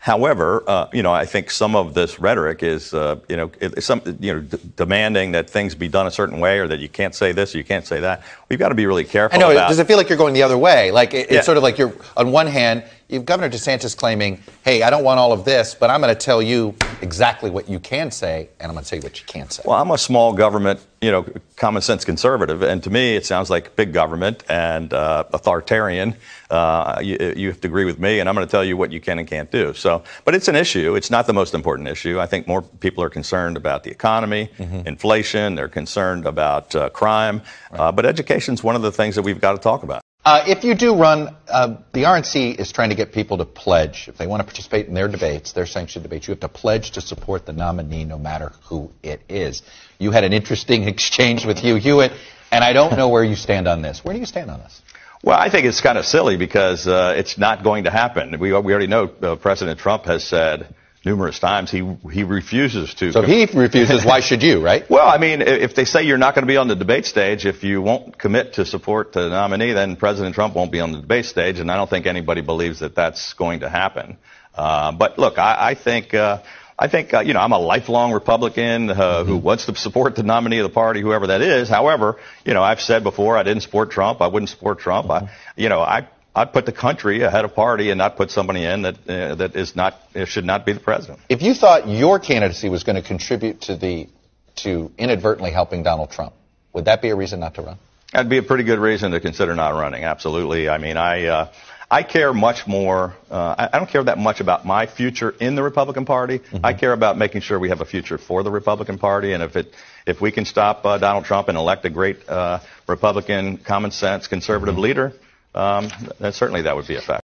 However, uh, you know, I think some of this rhetoric is, uh, you know, some, you know, d- demanding that things be done a certain way, or that you can't say this, or you can't say that. We've got to be really careful. I know. About, does it feel like you're going the other way? Like it, it's sort of like you're on one hand, you've Governor DeSantis claiming, "Hey, I don't want all of this, but I'm going to tell you exactly what you can say, and I'm going to tell you what you can't say." Well, I'm a small government, you know, common sense conservative, and to me, it sounds like big government and uh, authoritarian uh, you, you, have to agree with me, and I'm going to tell you what you can and can't do. So, but it's an issue. It's not the most important issue. I think more people are concerned about the economy, mm-hmm. inflation. They're concerned about uh, crime. Right. Uh, but education is one of the things that we've got to talk about. Uh, if you do run, uh, the RNC is trying to get people to pledge. If they want to participate in their debates, their sanctioned debates, you have to pledge to support the nominee no matter who it is. You had an interesting (laughs) exchange with Hugh Hewitt, and I don't know where you stand on this. Where do you stand on this? Well, I think it's kind of silly because uh, it's not going to happen. We, we already know uh, President Trump has said numerous times he he refuses to. So he refuses. why should you, right? (laughs) Well, I mean, if they say you're not going to be on the debate stage, if you won't commit to support the nominee, then President Trump won't be on the debate stage, and I don't think anybody believes that that's going to happen. Uh, but look, I, I think. Uh, I think, uh, you know, I'm a lifelong Republican uh, mm-hmm. who wants to support the nominee of the party, whoever that is. However, you know, I've said before I didn't support Trump. I wouldn't support Trump. Mm-hmm. I, you know, I I'd put the country ahead of party and not put somebody in that uh, that is not should not be the president. If you thought your candidacy was going to contribute to the to inadvertently helping Donald Trump, would that be a reason not to run? That'd be a pretty good reason to consider not running. Absolutely. I mean, I. Uh, I care much more. Uh, I, I, don't care that much about my future in the Republican Party. Mm-hmm. I care about making sure we have a future for the Republican Party. And if it, if we can stop uh, Donald Trump and elect a great uh, Republican, common sense, conservative mm-hmm. leader, um, then certainly that would be a fact.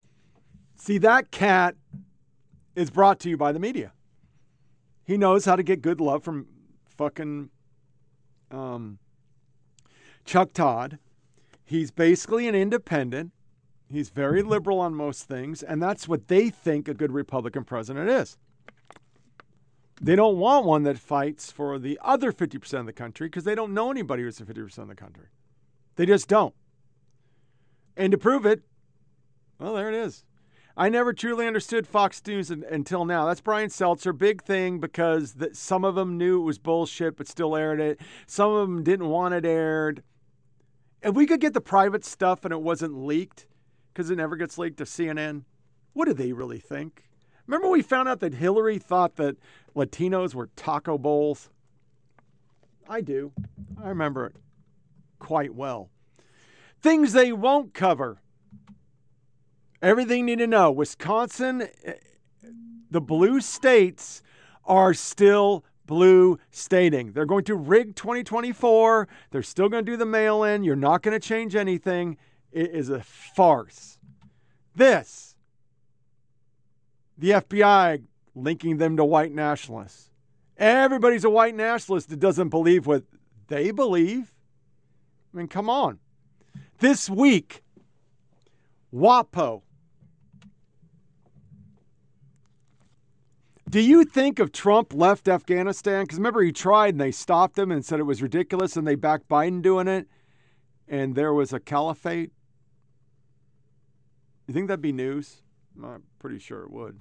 See, that cat is brought to you by the media. He knows how to get good love from fucking um, Chuck Todd. He's basically an independent. He's very liberal on most things, and that's what they think a good Republican president is. They don't want one that fights for the other 50% of the country because they don't know anybody who's the 50% of the country. They just don't. And to prove it, well, there it is. I never truly understood Fox News until now. That's Brian Stelter. Big thing because the, some of them knew it was bullshit but still aired it. Some of them didn't want it aired. If we could get the private stuff and it wasn't leaked, because it never gets leaked to CNN. What do they really think? Remember, we found out that Hillary thought that Latinos were taco bowls? I do. I remember it quite well. Things they won't cover. Everything you need to know. Wisconsin, eh, the blue states are still blue stating. They're going to rig 2024. They're still going to do the mail in. You're not going to change anything. It is a farce. This The FBI linking them to white nationalists. Everybody's a white nationalist that doesn't believe what they believe. I mean, come on. This week, WAPO. Do you think if Trump left Afghanistan? Because remember, he tried and they stopped him and said it was ridiculous and they backed Biden doing it and there was a caliphate? You think that'd be news? I'm pretty sure it would.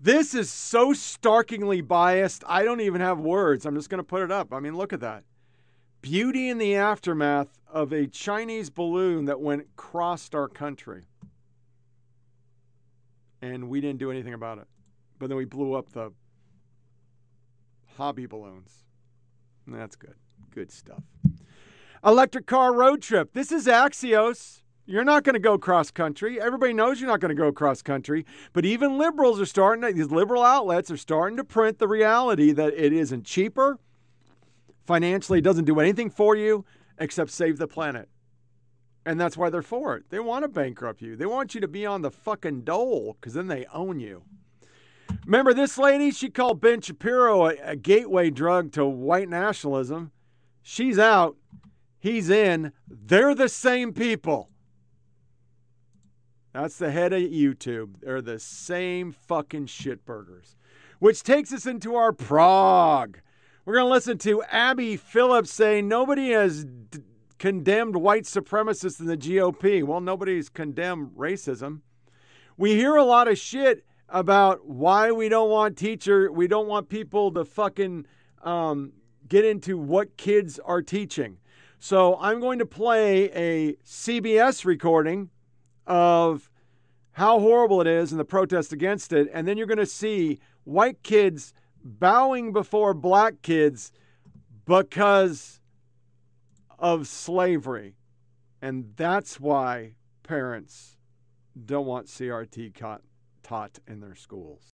This is so starkingly biased. I don't even have words. I'm just going to put it up. I mean, look at that. Beauty in the aftermath of a Chinese balloon that went crossed our country. And we didn't do anything about it. But then we blew up the hobby balloons. That's good. Good stuff. Electric car road trip. This is Axios. You're not going to go cross country. Everybody knows you're not going to go cross country. But even liberals are starting to, these liberal outlets are starting to print the reality that it isn't cheaper. Financially, it doesn't do anything for you except save the planet. And that's why they're for it. They want to bankrupt you. They want you to be on the fucking dole because then they own you. Remember this lady? She called Ben Shapiro a, a gateway drug to white nationalism. She's out. He's in. They're the same people. That's the head of YouTube. They're the same fucking shitburgers. Which takes us into our Prague. We're going to listen to Abby Phillips say nobody has d- condemned white supremacists in the GOP. Well, nobody's condemned racism. We hear a lot of shit about why we don't want teacher, we don't want people to fucking um, get into what kids are teaching. So I'm going to play a CBS recording of how horrible it is and the protest against it. And then you're going to see white kids bowing before black kids because of slavery. And that's why parents don't want CRT taught, taught in their schools.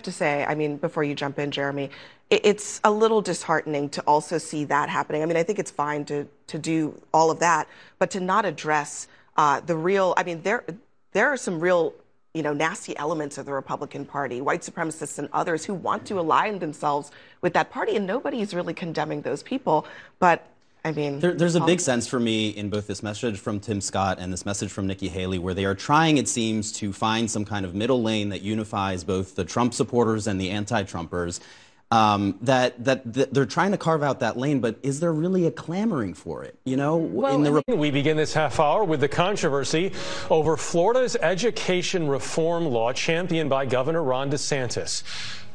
Have to say, I mean, before you jump in, Jeremy, it, it's a little disheartening to also see that happening. I mean, I think it's fine to to do all of that, but to not address uh, the real. I mean, there there are some real you know nasty elements of the Republican Party, white supremacists and others who want to align themselves with that party, and nobody is really condemning those people, but. I mean, there, there's a big sense for me in both this message from Tim Scott and this message from Nikki Haley, where they are trying, it seems, to find some kind of middle lane that unifies both the Trump supporters and the anti-Trumpers. Um, that, that that they're trying to carve out that lane, but is there really a clamoring for it? You know, well, in the we begin this half hour with the controversy over Florida's education reform law championed by Governor Ron DeSantis.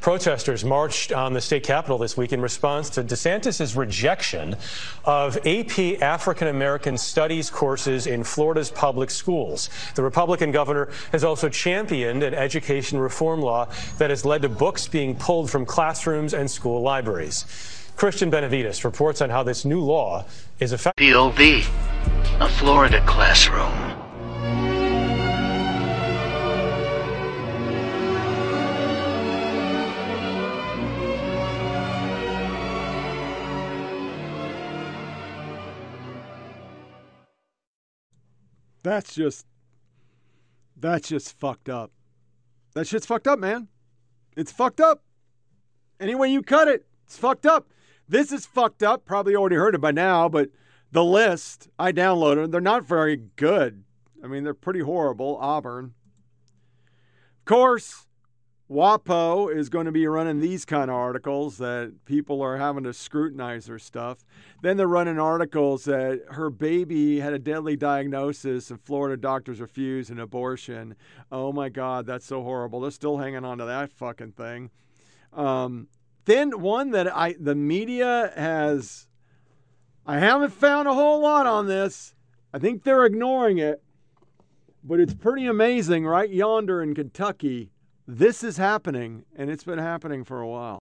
Protesters marched on the state capitol this week in response to DeSantis' rejection of AP African American Studies courses in Florida's public schools. The Republican governor has also championed an education reform law that has led to books being pulled from classrooms and school libraries. Christian Benavides reports on how this new law is affecting POV, a Florida classroom. That's just that's just fucked up. That shit's fucked up, man. It's fucked up. Any way you cut it, it's fucked up. This is fucked up. Probably already heard it by now, but the list I downloaded, they're not very good. I mean, they're pretty horrible. Auburn. Of course, WAPO is going to be running these kind of articles that people are having to scrutinize their stuff. Then they're running articles that her baby had a deadly diagnosis and Florida doctors refused an abortion. Oh my God, that's so horrible. They're still hanging on to that fucking thing. Um, then one that I the media has, I haven't found a whole lot on this. I think they're ignoring it, but it's pretty amazing right yonder in Kentucky This is happening, and it's been happening for a while.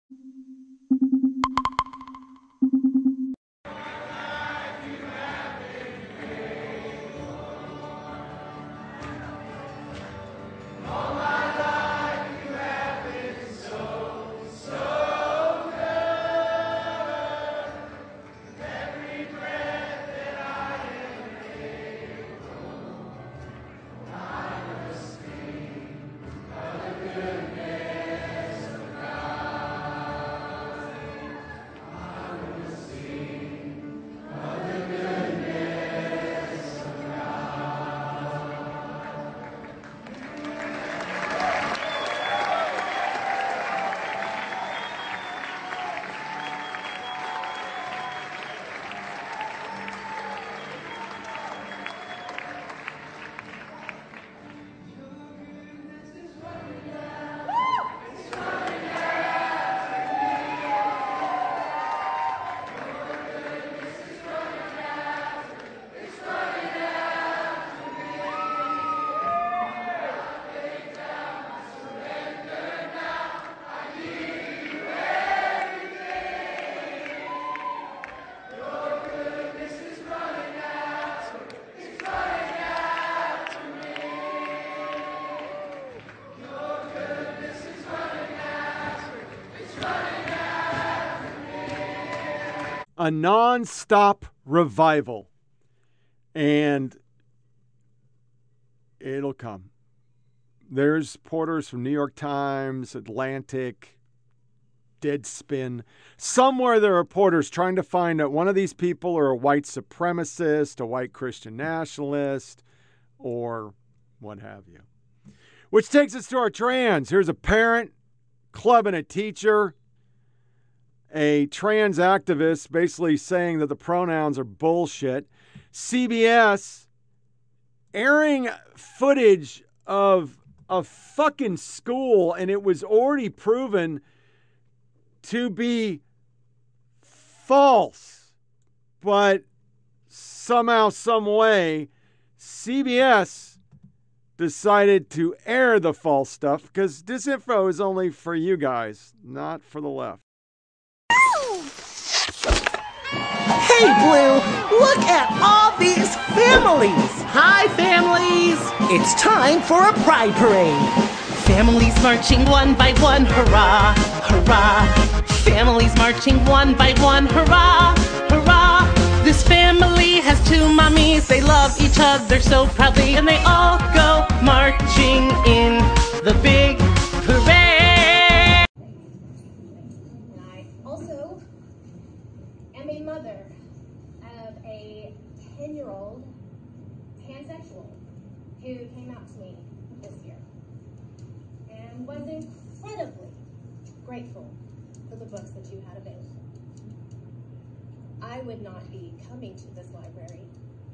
A non-stop revival. And it'll come. There's reporters from new york times atlantic deadspin. Somewhere there are reporters trying to find out one of these people are a white supremacist a white christian nationalist or what have you. Which takes us to our trans. Here's a parent clubbing a teacher a trans activist basically saying that the pronouns are bullshit. CBS airing footage of a fucking school, and it was already proven to be false. But somehow, some way, CBS decided to air the false stuff because disinfo is only for you guys, not for the left. Hey, Blue, look at all these families. Hi, families. It's time for a pride parade. Families marching one by one, hurrah, hurrah. Families marching one by one, hurrah, hurrah. This family has two mommies. They love each other so proudly, and they all go marching in the big parade. 10-year-old pansexual who came out to me this year and was incredibly grateful for the books that you had available. I would not be coming to this library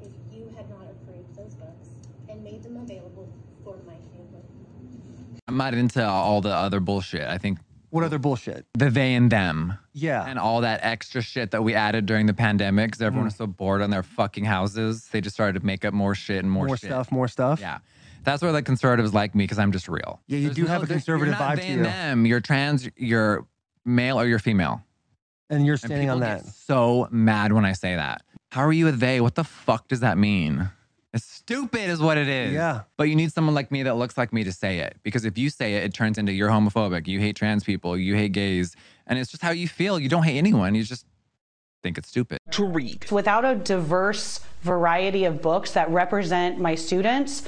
if you had not approved those books and made them available for my family. I'm not into all the other bullshit. I think what other bullshit? the they and them. Yeah. And all that extra shit that we added during the pandemic because everyone Mm. was so bored on their fucking houses. They just started to make up more shit and more, shit. More shit. stuff, more stuff. Yeah. That's where the conservatives like me because I'm just real. Yeah, you There's do have a conservative vibe they to and you. them. You're trans, you're male or you're female. And you're standing on people that. get so mad when I say that. How are you a they? What the fuck does that mean? It's stupid, is what it is. Yeah. But you need someone like me that looks like me to say it. Because if you say it, it turns into you're homophobic, you hate trans people, you hate gays. And it's just how you feel. You don't hate anyone. You just think it's stupid. to read. Without a diverse variety of books that represent my students,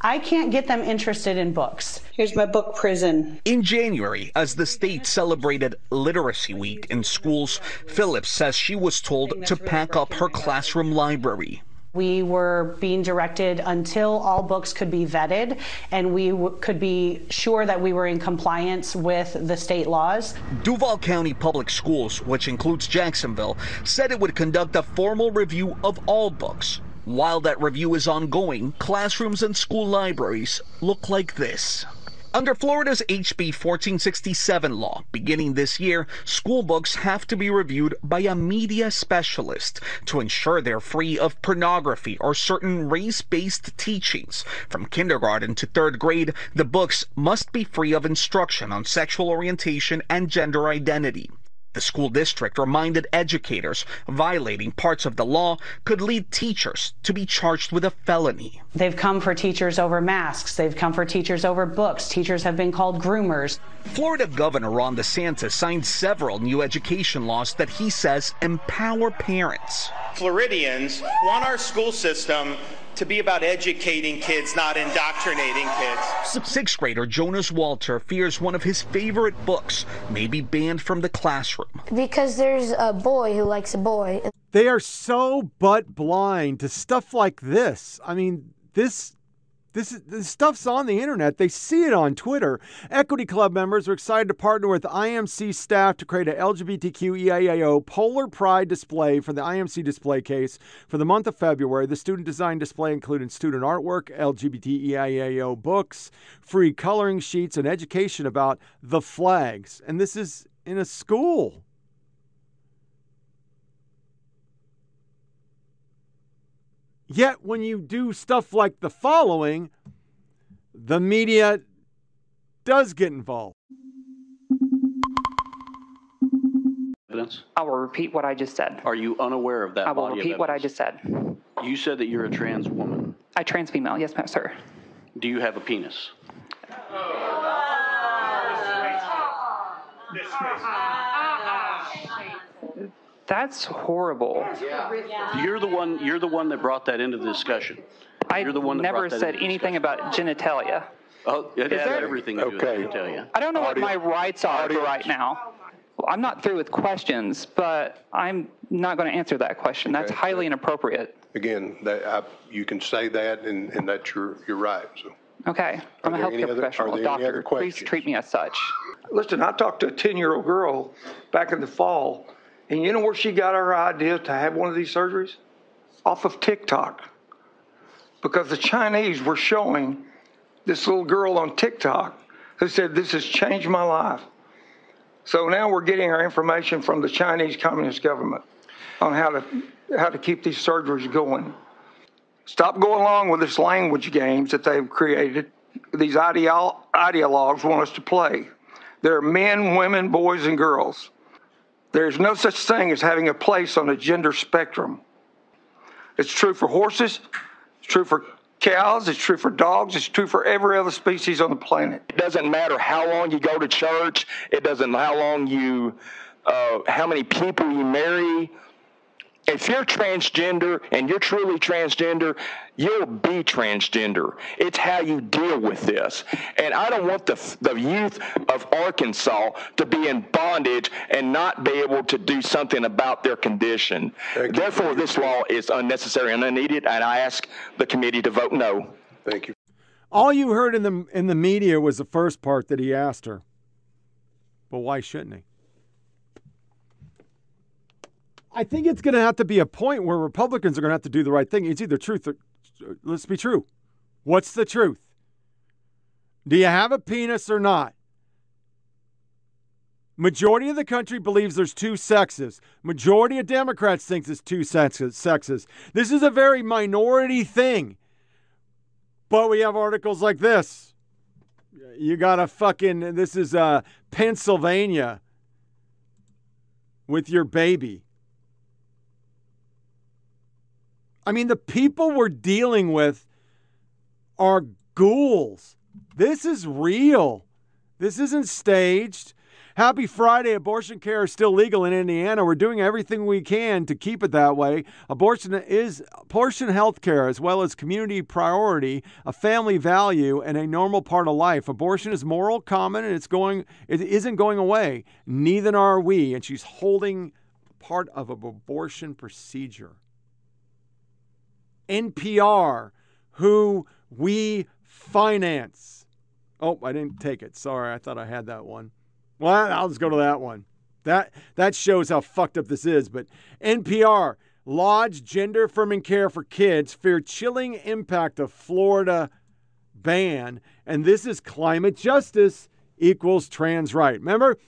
I can't get them interested in books. Here's my book, Prison. In January, as the state celebrated Literacy Week in schools, Phillips says she was told to pack up her classroom library. We were being directed until all books could be vetted and we w- could be sure that we were in compliance with the state laws. Duval County Public Schools, which includes Jacksonville, said it would conduct a formal review of all books. While that review is ongoing, classrooms and school libraries look like this. Under Florida's HB 1467 law, beginning this year, school books have to be reviewed by a media specialist to ensure they're free of pornography or certain race based teachings. From kindergarten to third grade, the books must be free of instruction on sexual orientation and gender identity. The school district reminded educators violating parts of the law could lead teachers to be charged with a felony. They've come for teachers over masks. They've come for teachers over books. Teachers have been called groomers. Florida Governor Ron DeSantis signed several new education laws that he says empower parents. Floridians want our school system to be about educating kids, not indoctrinating kids. Sixth grader Jonas Walter fears one of his favorite books may be banned from the classroom. Because there's a boy who likes a boy. They are so butt blind to stuff like this. I mean, this this, is, this stuff's on the internet. They see it on Twitter. Equity Club members are excited to partner with IMC staff to create a LGBTQ EIAO Polar Pride display for the IMC display case for the month of February. The student design display included student artwork, LGBT EIAO books, free coloring sheets, and education about the flags. And this is in a school. Yet, when you do stuff like the following, the media does get involved. Evidence? I will repeat what I just said. Are you unaware of that I will body of repeat what I evidence? just said. You said that you're a trans woman. I trans female. Yes, ma'am, sir. Do you have a penis? That's horrible. You're the one. You're the one that brought that into the discussion. I You're the one that never brought said into anything about genitalia. Oh, it Is has there- everything to do with it, I can tell you. I don't know what my rights are for right now. Well, I'm not through with questions, but I'm not going to answer that question. That's Okay. highly inappropriate. Again, that, I, you can say that, and, and that's your, you're right, so. Okay, I'm a there any healthcare other- professional, are there any doctor. other Please treat me as such. Listen, I talked to a 10 year old girl back in the fall, and you know where she got her idea to have one of these surgeries? Off of TikTok. Because the Chinese were showing this little girl on TikTok who said, This has changed my life. So now we're getting our information from the Chinese Communist government on how to, how to keep these surgeries going. Stop going along with this language games that they've created. These ideolo- ideologues want us to play. There are men, women, boys, and girls. There's no such thing as having a place on the gender spectrum. It's true for horses, it's true for cows, it's true for dogs, it's true for every other species on the planet. It doesn't matter how long you go to church. It doesn't how long you, uh, how many people you marry. If you're transgender and you're truly transgender, you'll be transgender. It's how you deal with this. And I don't want the, the youth of Arkansas to be in bondage and not be able to do something about their condition. Therefore, this law is unnecessary and unneeded, and I ask the committee to vote no. Thank you. All you heard in the in the media was the first part that he asked her. But why shouldn't he? I think it's going to have to be a point where Republicans are going to have to do the right thing. It's either truth or let's be true. What's the truth? Do you have a penis or not? Majority of the country believes there's two sexes. Majority of Democrats thinks there's two sexes. This is a very minority thing. But we have articles like this. You got a fucking this is uh Pennsylvania with your baby. I mean, the people we're dealing with are ghouls. This is real. This isn't staged. Happy Friday. Abortion care is still legal in Indiana. We're doing everything we can to keep it that way. Abortion is abortion health care as well as community priority, a family value, and a normal part of life. Abortion is moral, common, and it's going it isn't going away. Neither are we. And she's holding part of an abortion procedure. NPR, who we finance. Oh, I didn't take it. Sorry, I thought I had that one. Well, I'll just go to that one. That that shows how fucked up this is. But NPR, Lodge Gender Affirming Care for Kids fear chilling impact of Florida ban, and this is climate justice equals trans right. Remember?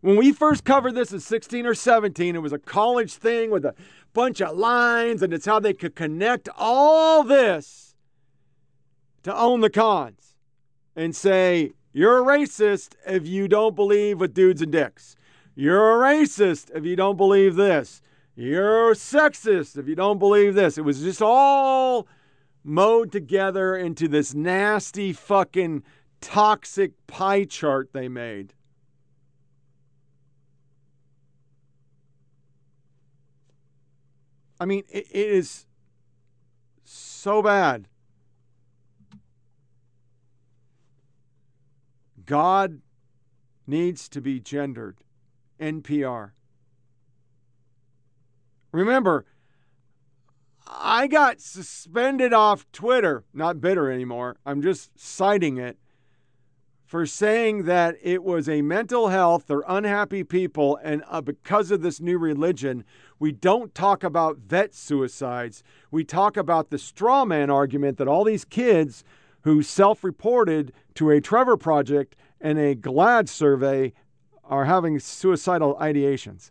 When we first covered this at 16 or 17, it was a college thing with a bunch of lines, and it's how they could connect all this to own the cons and say, you're a racist if you don't believe with dudes and dicks. You're a racist if you don't believe this. You're sexist if you don't believe this. It was just all mowed together into this nasty fucking toxic pie chart they made. I mean, it, it is so bad. God needs to be gendered. NPR. Remember, I got suspended off Twitter, not bitter anymore. I'm just citing it for saying that it was a mental health or unhappy people, and uh, because of this new religion, we don't talk about vet suicides. We talk about the straw man argument that all these kids who self reported to a Trevor Project and a GLAAD survey are having suicidal ideations.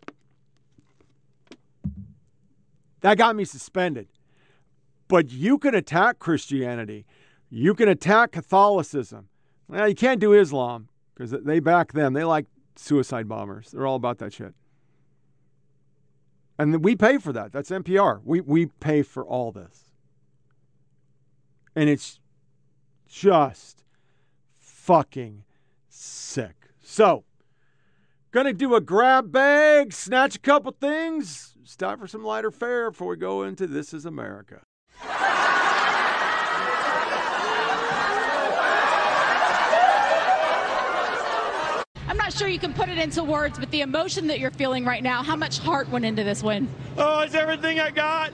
That got me suspended. But you can attack Christianity, you can attack Catholicism. Well, you can't do Islam because they back them. They like suicide bombers. They're all about that shit. And we pay for that. That's NPR. We, we pay for all this. And it's just fucking sick. So, gonna do a grab bag, snatch a couple things, stop for some lighter fare before we go into This is America. I'm not sure you can put it into words, but the emotion that you're feeling right now, how much heart went into this win? Oh, it's everything I got.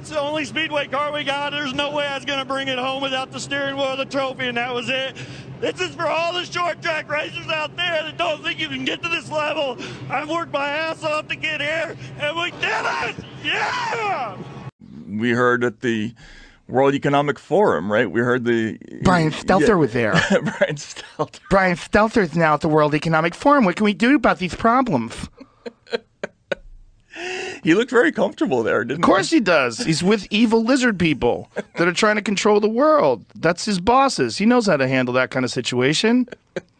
It's the only speedway car we got. There's no way I was going to bring it home without the steering wheel of the trophy, and that was it. This is for all the short track racers out there that don't think you can get to this level. I've worked my ass off to get here, and we did it! Yeah! We heard at the World Economic Forum, right? We heard the Brian Stelter yeah. was there. (laughs) Brian Stelter. Brian Stelter's now at the World Economic Forum. What can we do about these problems? (laughs) he looked very comfortable there, didn't he? Of course he does. He's with evil lizard people that are trying to control the world. That's his bosses. He knows how to handle that kind of situation.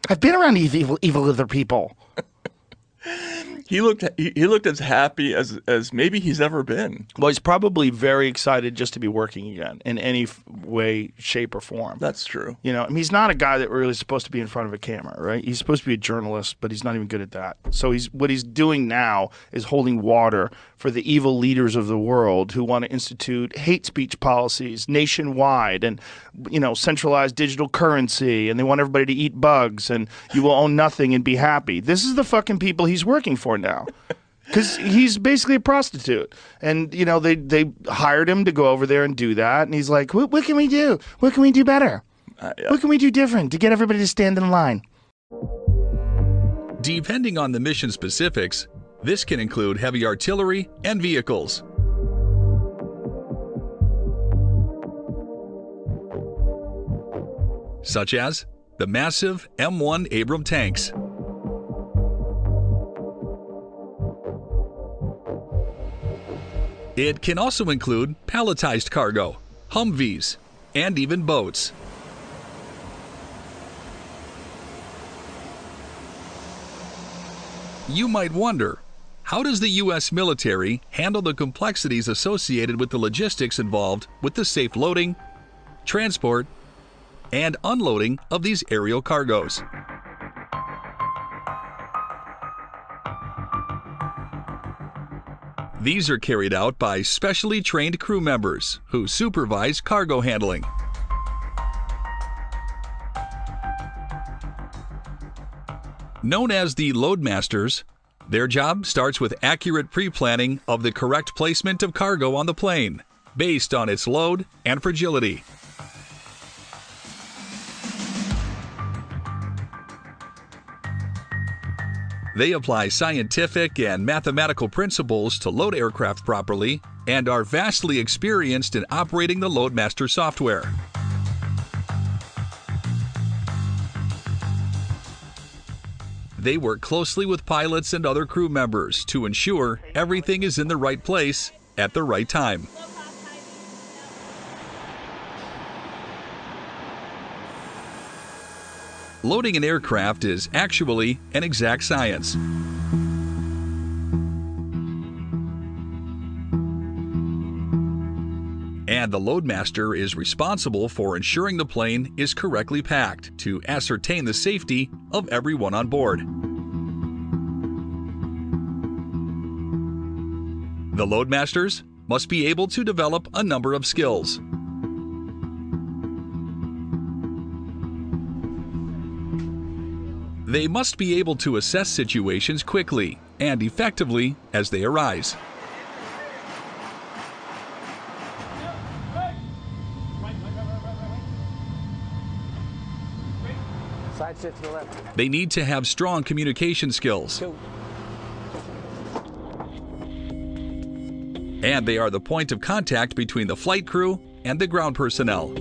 I've been around evil, evil lizard people. (laughs) He looked he, looked as happy as as maybe he's ever been. Well, he's probably very excited just to be working again in any f- way, shape, or form. That's true. You know, I mean, he's not a guy that really is supposed to be in front of a camera, right? He's supposed to be a journalist, but he's not even good at that. So he's what he's doing now is holding water for the evil leaders of the world who want to institute hate speech policies nationwide and you know centralized digital currency and they want everybody to eat bugs and you will own nothing and be happy. This is the fucking people he's working for now. (laughs) Because he's basically a prostitute, and you know they they hired him to go over there and do that, and he's like, "What, what can we do? What can we do better? Uh, What can we do different to get everybody to stand in line?" Depending on the mission specifics, this can include heavy artillery and vehicles. Such as the massive M1 Abram tanks. It can also include palletized cargo, Humvees, and even boats. You might wonder, how does the U.S. military handle the complexities associated with the logistics involved with the safe loading, transport, and unloading of these aerial cargoes? These are carried out by specially trained crew members who supervise cargo handling. Known as the Loadmasters, their job starts with accurate pre planning of the correct placement of cargo on the plane, based on its load and fragility. They apply scientific and mathematical principles to load aircraft properly and are vastly experienced in operating the Loadmaster software. They work closely with pilots and other crew members to ensure everything is in the right place at the right time. Loading an aircraft is actually an exact science. And the loadmaster is responsible for ensuring the plane is correctly packed to ascertain the safety of everyone on board. The loadmasters must be able to develop a number of skills. They must be able to assess situations quickly and effectively as they arise. Side shift to the left. They need to have strong communication skills. And they are the point of contact between the flight crew and the ground personnel.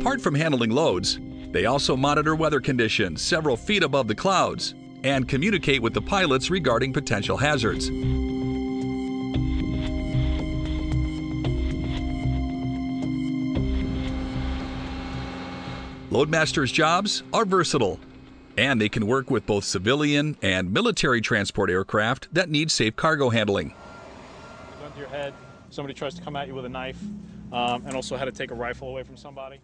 Apart from handling loads, they also monitor weather conditions several feet above the clouds and communicate with the pilots regarding potential hazards. Loadmasters' jobs are versatile, and they can work with both civilian and military transport aircraft that need safe cargo handling. Your head. Somebody tries to come at you with a knife, um, and also how to take a rifle away from somebody.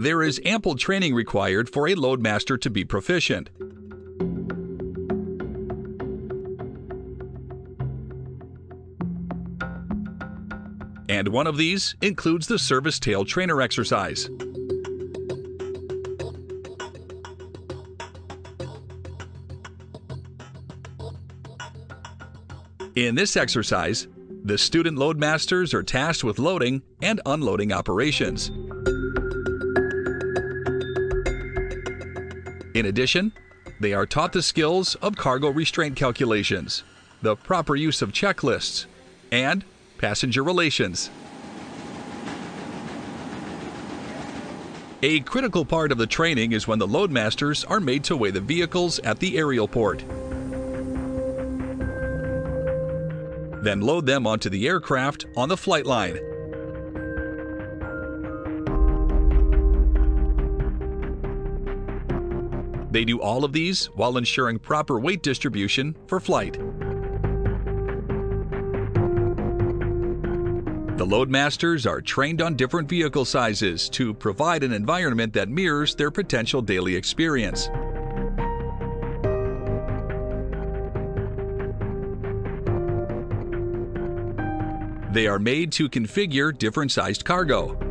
There is ample training required for a loadmaster to be proficient. And one of these includes the service tail trainer exercise. In this exercise, the student loadmasters are tasked with loading and unloading operations. In addition, they are taught the skills of cargo restraint calculations, the proper use of checklists, and passenger relations. A critical part of the training is when the loadmasters are made to weigh the vehicles at the aerial port. Then load them onto the aircraft on the flight line. They do all of these while ensuring proper weight distribution for flight. The loadmasters are trained on different vehicle sizes to provide an environment that mirrors their potential daily experience. They are made to configure different sized cargo.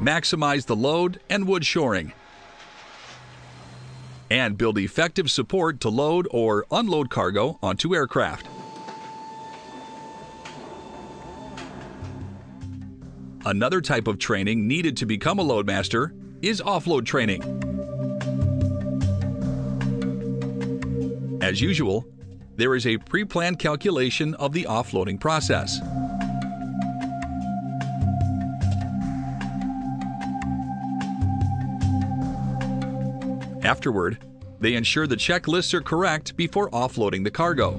Maximize the load and wood shoring. And build effective support to load or unload cargo onto aircraft. Another type of training needed to become a loadmaster is offload training. As usual, there is a pre planned calculation of the offloading process. Afterward, they ensure the checklists are correct before offloading the cargo.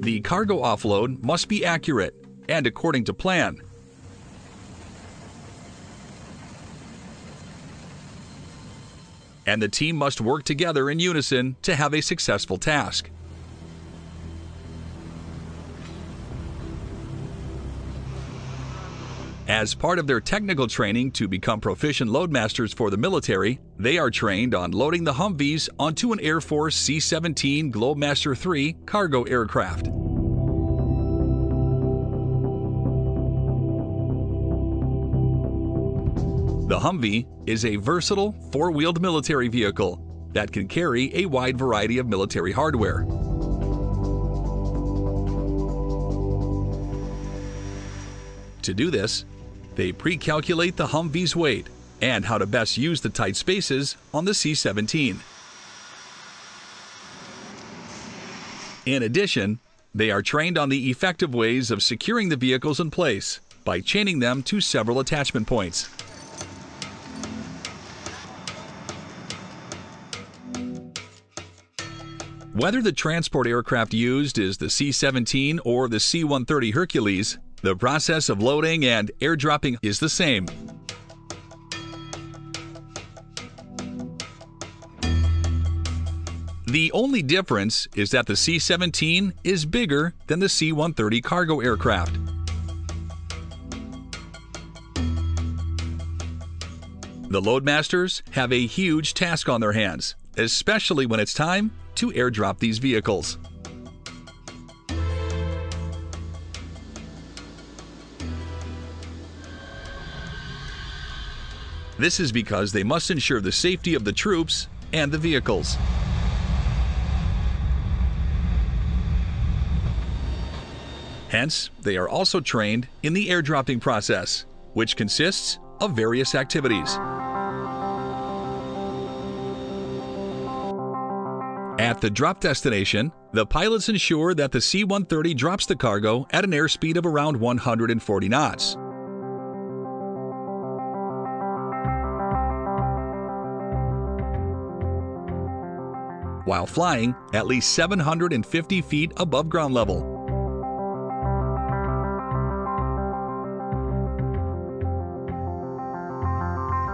The cargo offload must be accurate and according to plan. And the team must work together in unison to have a successful task. As part of their technical training to become proficient loadmasters for the military, they are trained on loading the Humvees onto an Air Force C 17 Globemaster III cargo aircraft. The Humvee is a versatile four wheeled military vehicle that can carry a wide variety of military hardware. To do this, they pre calculate the Humvee's weight and how to best use the tight spaces on the C 17. In addition, they are trained on the effective ways of securing the vehicles in place by chaining them to several attachment points. Whether the transport aircraft used is the C 17 or the C 130 Hercules, the process of loading and airdropping is the same. The only difference is that the C 17 is bigger than the C 130 cargo aircraft. The Loadmasters have a huge task on their hands, especially when it's time to airdrop these vehicles. This is because they must ensure the safety of the troops and the vehicles. Hence, they are also trained in the airdropping process, which consists of various activities. At the drop destination, the pilots ensure that the C 130 drops the cargo at an airspeed of around 140 knots. While flying at least 750 feet above ground level.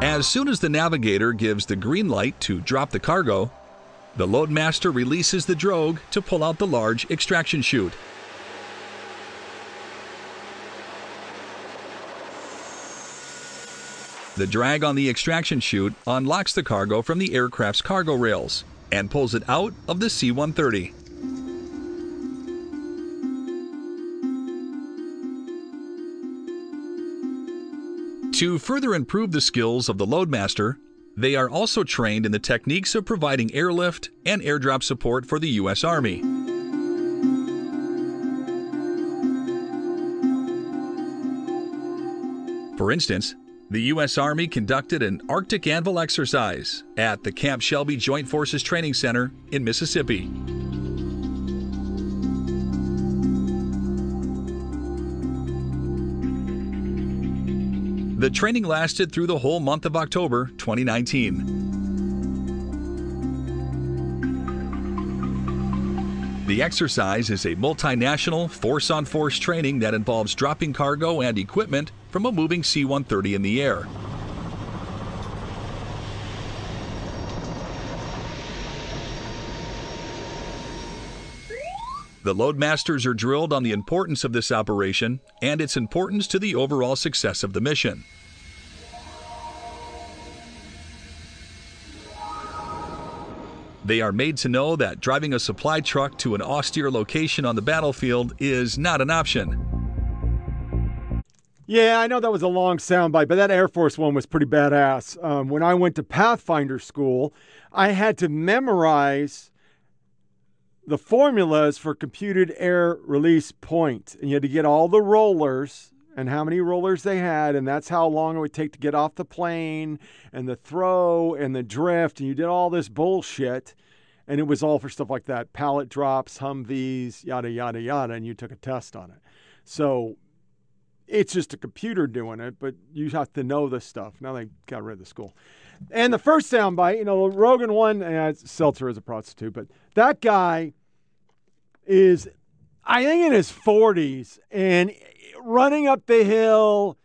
As soon as the navigator gives the green light to drop the cargo, the loadmaster releases the drogue to pull out the large extraction chute. The drag on the extraction chute unlocks the cargo from the aircraft's cargo rails and pulls it out of the C 130. To further improve the skills of the loadmaster, they are also trained in the techniques of providing airlift and airdrop support for the U.S. Army. For instance, the U.S. Army conducted an Arctic Anvil exercise at the Camp Shelby Joint Forces Training Center in Mississippi. The training lasted through the whole month of October 2019. The exercise is a multinational force on force training that involves dropping cargo and equipment from a moving C 130 in the air. The loadmasters are drilled on the importance of this operation and its importance to the overall success of the mission. They are made to know that driving a supply truck to an austere location on the battlefield is not an option. Yeah, I know that was a long soundbite, but that Air Force one was pretty badass. Um, when I went to Pathfinder school, I had to memorize the formulas for computed air release. And you had to get all the rollers and how many rollers they had, and that's how long it would take to get off the plane and the throw and the drift. And you did all this bullshit. And it was all for stuff like that pallet drops, Humvees, yada, yada, yada. And you took a test on it. So it's just a computer doing it, but you have to know this stuff. Now they got rid of the school. And the first soundbite, you know, Rogan one, and Stelter is a prostitute, but that guy is, I think, in his 40s and running up the hill,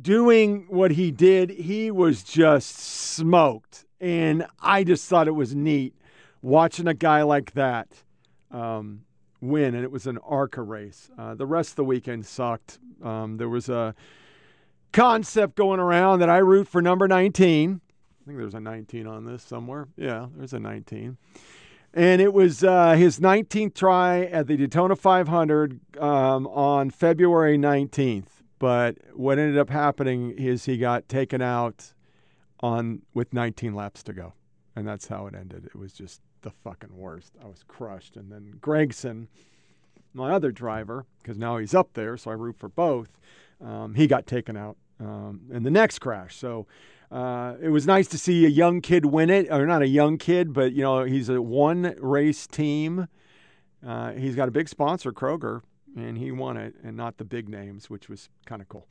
doing what he did, he was just smoked. And I just thought it was neat watching a guy like that um, win, and it was an ARCA race. Uh, the rest of the weekend sucked. Um, there was a concept going around that I root for number 19. I think there's a 19 on this somewhere. Yeah, there's a 19. And it was uh, his 19th try at the Daytona 500 um, on February 19th. But what ended up happening is he got taken out on with 19 laps to go, and that's how it ended. It was just the fucking worst. I was crushed. And then Gregson, my other driver, because now he's up there, so I root for both. Um, he got taken out um, in the next crash. So uh, it was nice to see a young kid win it, or not a young kid, but you know he's a one race team. Uh, he's got a big sponsor, Kroger, and he won it, and not the big names, which was kind of cool.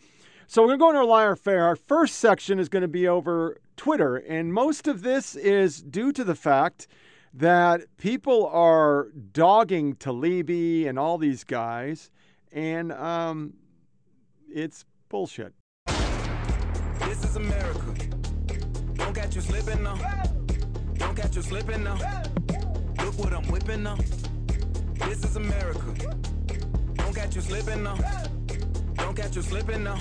So we're going to go into our liar fair. Our first section is going to be over Twitter, and most of this is due to the fact that people are dogging Taibbi and all these guys, and um, it's bullshit. This is America. Don't catch you slipping now. Don't catch you slipping now. Look what I'm whipping now. This is America. Don't catch you slipping now. Don't catch you slipping now.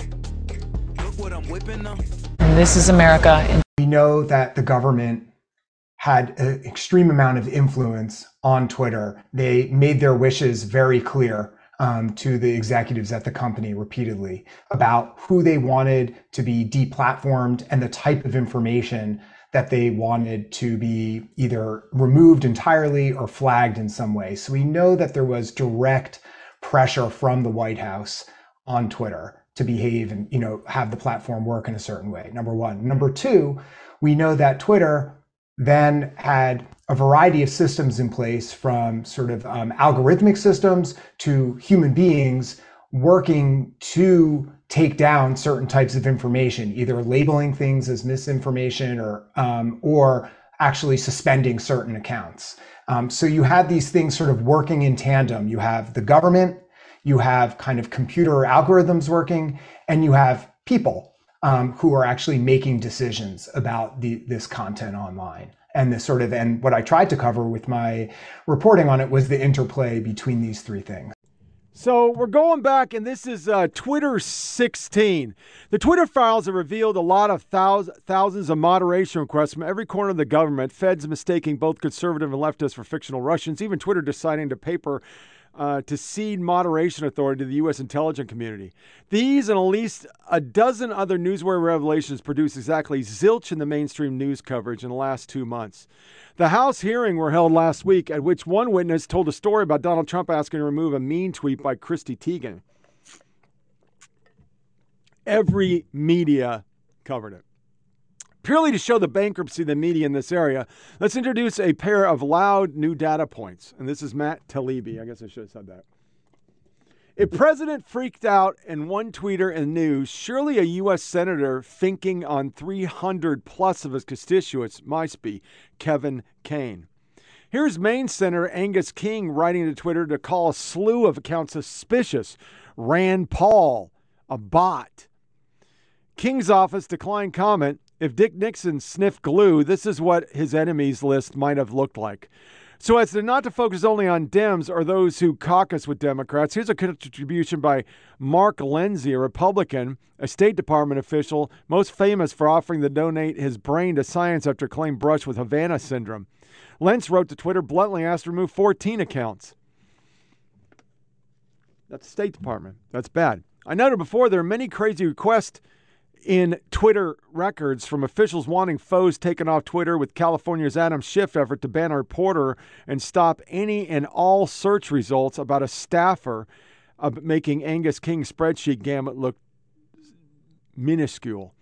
Look what I'm whipping now. This is America. We know that the government had an extreme amount of influence on Twitter. They made their wishes very clear um, to the executives at the company repeatedly about who they wanted to be deplatformed and the type of information that they wanted to be either removed entirely or flagged in some way. So we know that there was direct pressure from the White House on Twitter to behave and you know have the platform work in a certain way. Number 1. Number 2, we know that Twitter then had a variety of systems in place from sort of um, algorithmic systems to human beings working to take down certain types of information, either labeling things as misinformation or um, or actually suspending certain accounts. Um, so you have these things sort of working in tandem. You have the government, you have kind of computer algorithms working, and you have people um, who are actually making decisions about the, this content online and the sort of and what I tried to cover with my reporting on it was the interplay between these three things. So we're going back, and this is uh, Twitter 16. The Twitter files have revealed a lot of thousands, thousands of moderation requests from every corner of the government. Feds mistaking both conservative and leftists for fictional Russians. Even Twitter deciding to paper uh, to cede moderation authority to the U.S. intelligence community. These and at least a dozen other newsworthy revelations produced exactly zilch in the mainstream news coverage in the last two months. The House hearing were held last week, at which one witness told a story about Donald Trump asking to remove a mean tweet by Chrissy Teigen. Every media covered it. Purely to show the bankruptcy of the media in this area, let's introduce a pair of loud new data points. And this is Matt Taibbi. I guess I should have said that. If president freaked out and one tweeter in news, surely a U.S. senator thinking on 300 plus of his constituents must be Kevin Kane. Here's Maine Senator Angus King writing to Twitter to call a slew of accounts suspicious. Rand Paul, a bot. King's office declined comment. If Dick Nixon sniffed glue, this is what his enemies list might have looked like. So, as to not to focus only on Dems or those who caucus with Democrats, here's a contribution by Mark Lenzi, a Republican, a State Department official, most famous for offering to donate his brain to science after claimed brush with Havana syndrome. Lenzi wrote to Twitter bluntly asked to remove 14 accounts. That's the State Department. That's bad. I noted before there are many crazy requests in Twitter records from officials wanting foes taken off Twitter with California's Adam Schiff effort to ban a reporter and stop any and all search results about a staffer making Angus King's spreadsheet gamut look minuscule.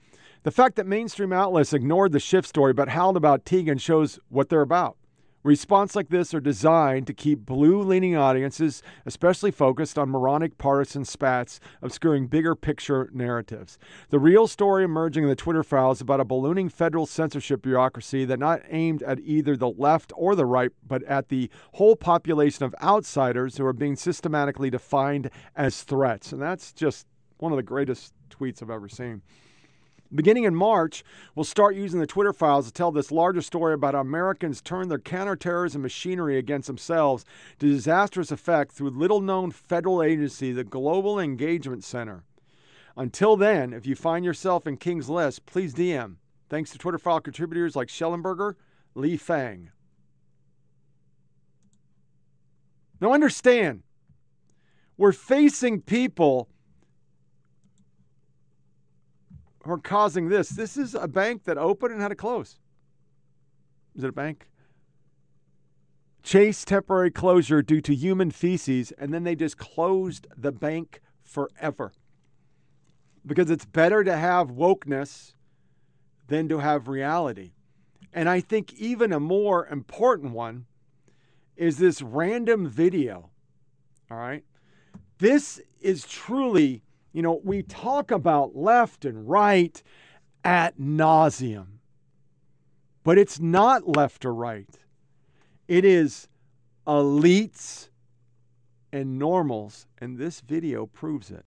The fact that mainstream outlets ignored the Schiff story but howled about Teigen shows what they're about. Response like this are designed to keep blue leaning audiences, especially focused on moronic partisan spats, obscuring bigger picture narratives. The real story emerging in the Twitter files about a ballooning federal censorship bureaucracy that not aimed at either the left or the right, but at the whole population of outsiders who are being systematically defined as threats. And that's just one of the greatest tweets I've ever seen. Beginning in March, we'll start using the Twitter files to tell this larger story about how Americans turn their counterterrorism machinery against themselves to disastrous effect through little known federal agency, the Global Engagement Center. Until then, if you find yourself in King's List, please DM. Thanks to Twitter file contributors like Shellenberger, Lee Fang. Now understand, we're facing people are causing this. This is a bank that opened and had to close. Is it a bank? Chase temporary closure due to human feces, and then they just closed the bank forever. because it's better to have wokeness than to have reality. And I think even a more important one is this random video. All right. This is truly, you know, we talk about left and right at nauseum, but it's not left or right. It is elites and normals, and this video proves it.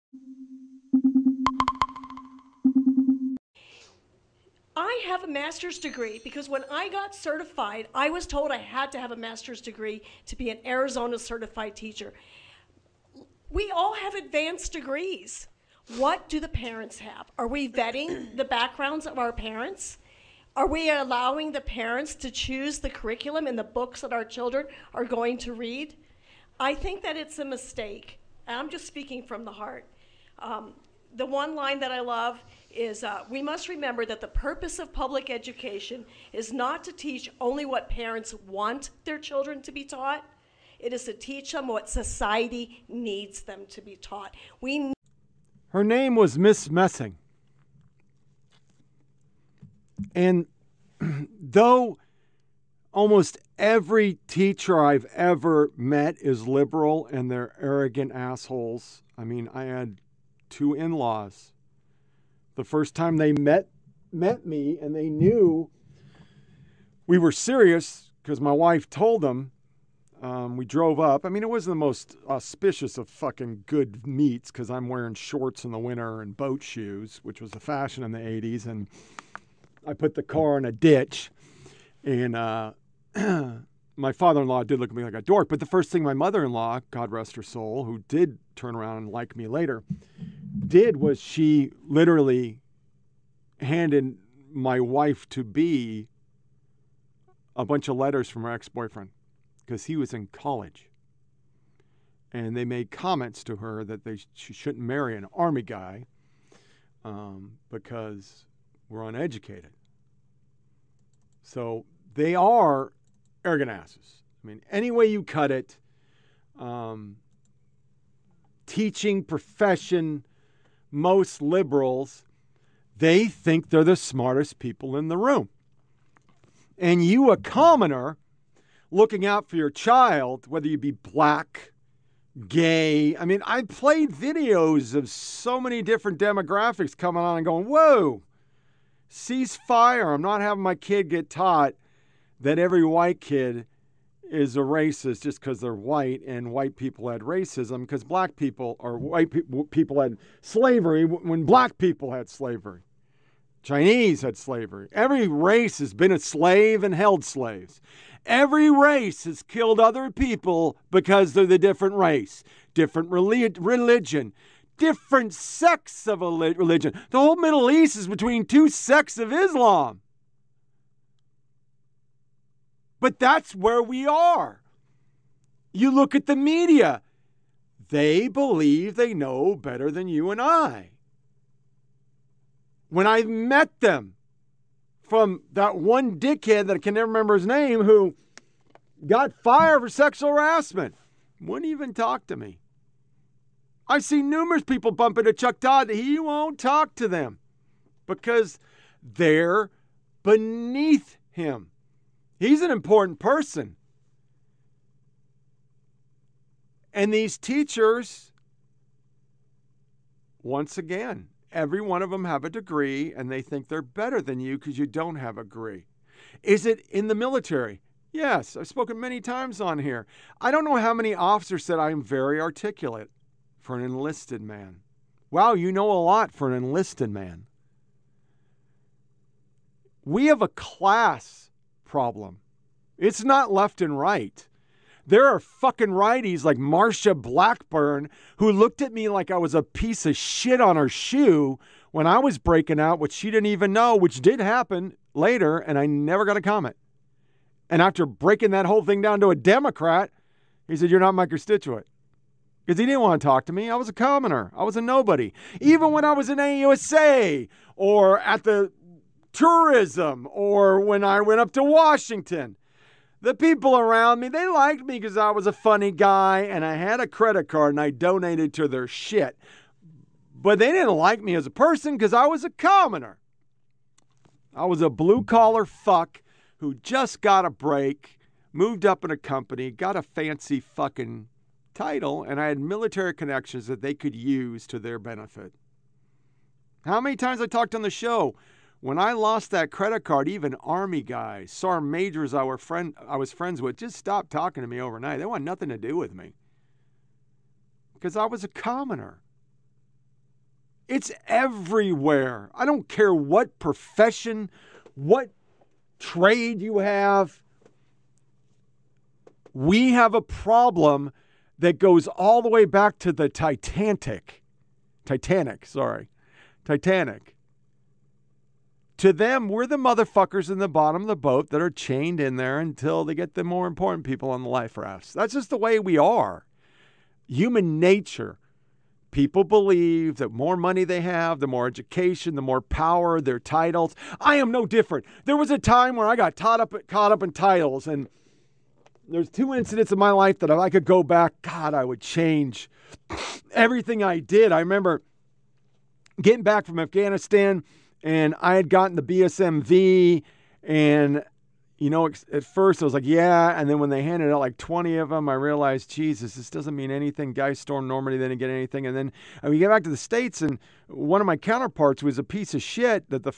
I have a master's degree because when I got certified, I was told I had to have a master's degree to be an Arizona certified teacher. We all have advanced degrees. What do the parents have? Are we vetting (clears throat) the backgrounds of our parents? Are we allowing the parents to choose the curriculum and the books that our children are going to read? I think that it's a mistake. I'm just speaking from the heart. Um, the one line that I love is uh, we must remember that the purpose of public education is not to teach only what parents want their children to be taught. It is to teach them what society needs them to be taught. We Her name was Miss Messing. And (clears throat) though almost every teacher I've ever met is liberal and they're arrogant assholes, I mean, I had two in laws. The first time they met met me and they knew we were serious because my wife told them. Um, we drove up. I mean, it wasn't the most auspicious of fucking good meets because I'm wearing shorts in the winter and boat shoes, which was the fashion in the 80s. And I put the car in a ditch. And uh, (clears throat) my father in law did look at me like a dork. But the first thing my mother in law, God rest her soul, who did turn around and like me later, did was she literally handed my wife to be a bunch of letters from her ex boyfriend because he was in college. And they made comments to her that they, she shouldn't marry an army guy um, because we're uneducated. So they are arrogant asses. I mean, any way you cut it, um, teaching profession, most liberals, they think they're the smartest people in the room. And you, a commoner, looking out for your child, whether you be black, gay. I mean, I played videos of so many different demographics coming on and going, whoa, cease fire. I'm not having my kid get taught that every white kid is a racist just because they're white and white people had racism because black people or white pe- people had slavery when black people had slavery. Chinese had slavery. Every race has been a slave and held slaves. Every race has killed other people because they're the different race, different relig- religion, different sects of religion. The whole Middle East is between two sects of Islam. But that's where we are. You look at the media, they believe they know better than you and I. When I met them, from that one dickhead that I can never remember his name who got fired for sexual harassment, wouldn't even talk to me. I've seen numerous people bump into Chuck Todd. He won't talk to them because they're beneath him. He's an important person. And these teachers, once again, every one of them have a degree and they think they're better than you because you don't have a degree. Is it in the military? Yes, I've spoken many times on here. I don't know how many officers said I am very articulate for an enlisted man. Wow, you know a lot for an enlisted man. We have a class problem. It's not left and right. There are fucking righties like Marsha Blackburn who looked at me like I was a piece of shit on her shoe when I was breaking out, which she didn't even know, which did happen later, and I never got a comment. And after breaking that whole thing down to a Democrat, he said, You're not my constituent. Because he didn't want to talk to me. I was a commoner. I was a nobody. Even when I was in AUSA or at the tourism or when I went up to Washington. The people around me, they liked me because I was a funny guy and I had a credit card and I donated to their shit. But they didn't like me as a person because I was a commoner. I was a blue collar fuck who just got a break, moved up in a company, got a fancy fucking title, and I had military connections that they could use to their benefit. How many times I talked on the show? When I lost that credit card, even army guys, sergeant majors I were friend I was friends with, just stopped talking to me overnight. They want nothing to do with me. Because I was a commoner. It's everywhere. I don't care what profession, what trade you have. We have a problem that goes all the way back to the Titanic. Titanic, sorry. Titanic. To them, we're the motherfuckers in the bottom of the boat that are chained in there until they get the more important people on the life rafts. That's just the way we are. Human nature. People believe that more money they have, the more education, the more power, their titles. I am no different. There was a time where I got caught up, caught up in titles, and there's two incidents in my life that if I could go back, God, I would change everything I did. I remember getting back from Afghanistan, and I had gotten the BSMV, and you know, at first I was like, yeah. And then when they handed out like 20 of them, I realized, Jesus, this doesn't mean anything. Guys stormed Normandy, they didn't get anything. And then I we get back to the States, and one of my counterparts was a piece of shit that the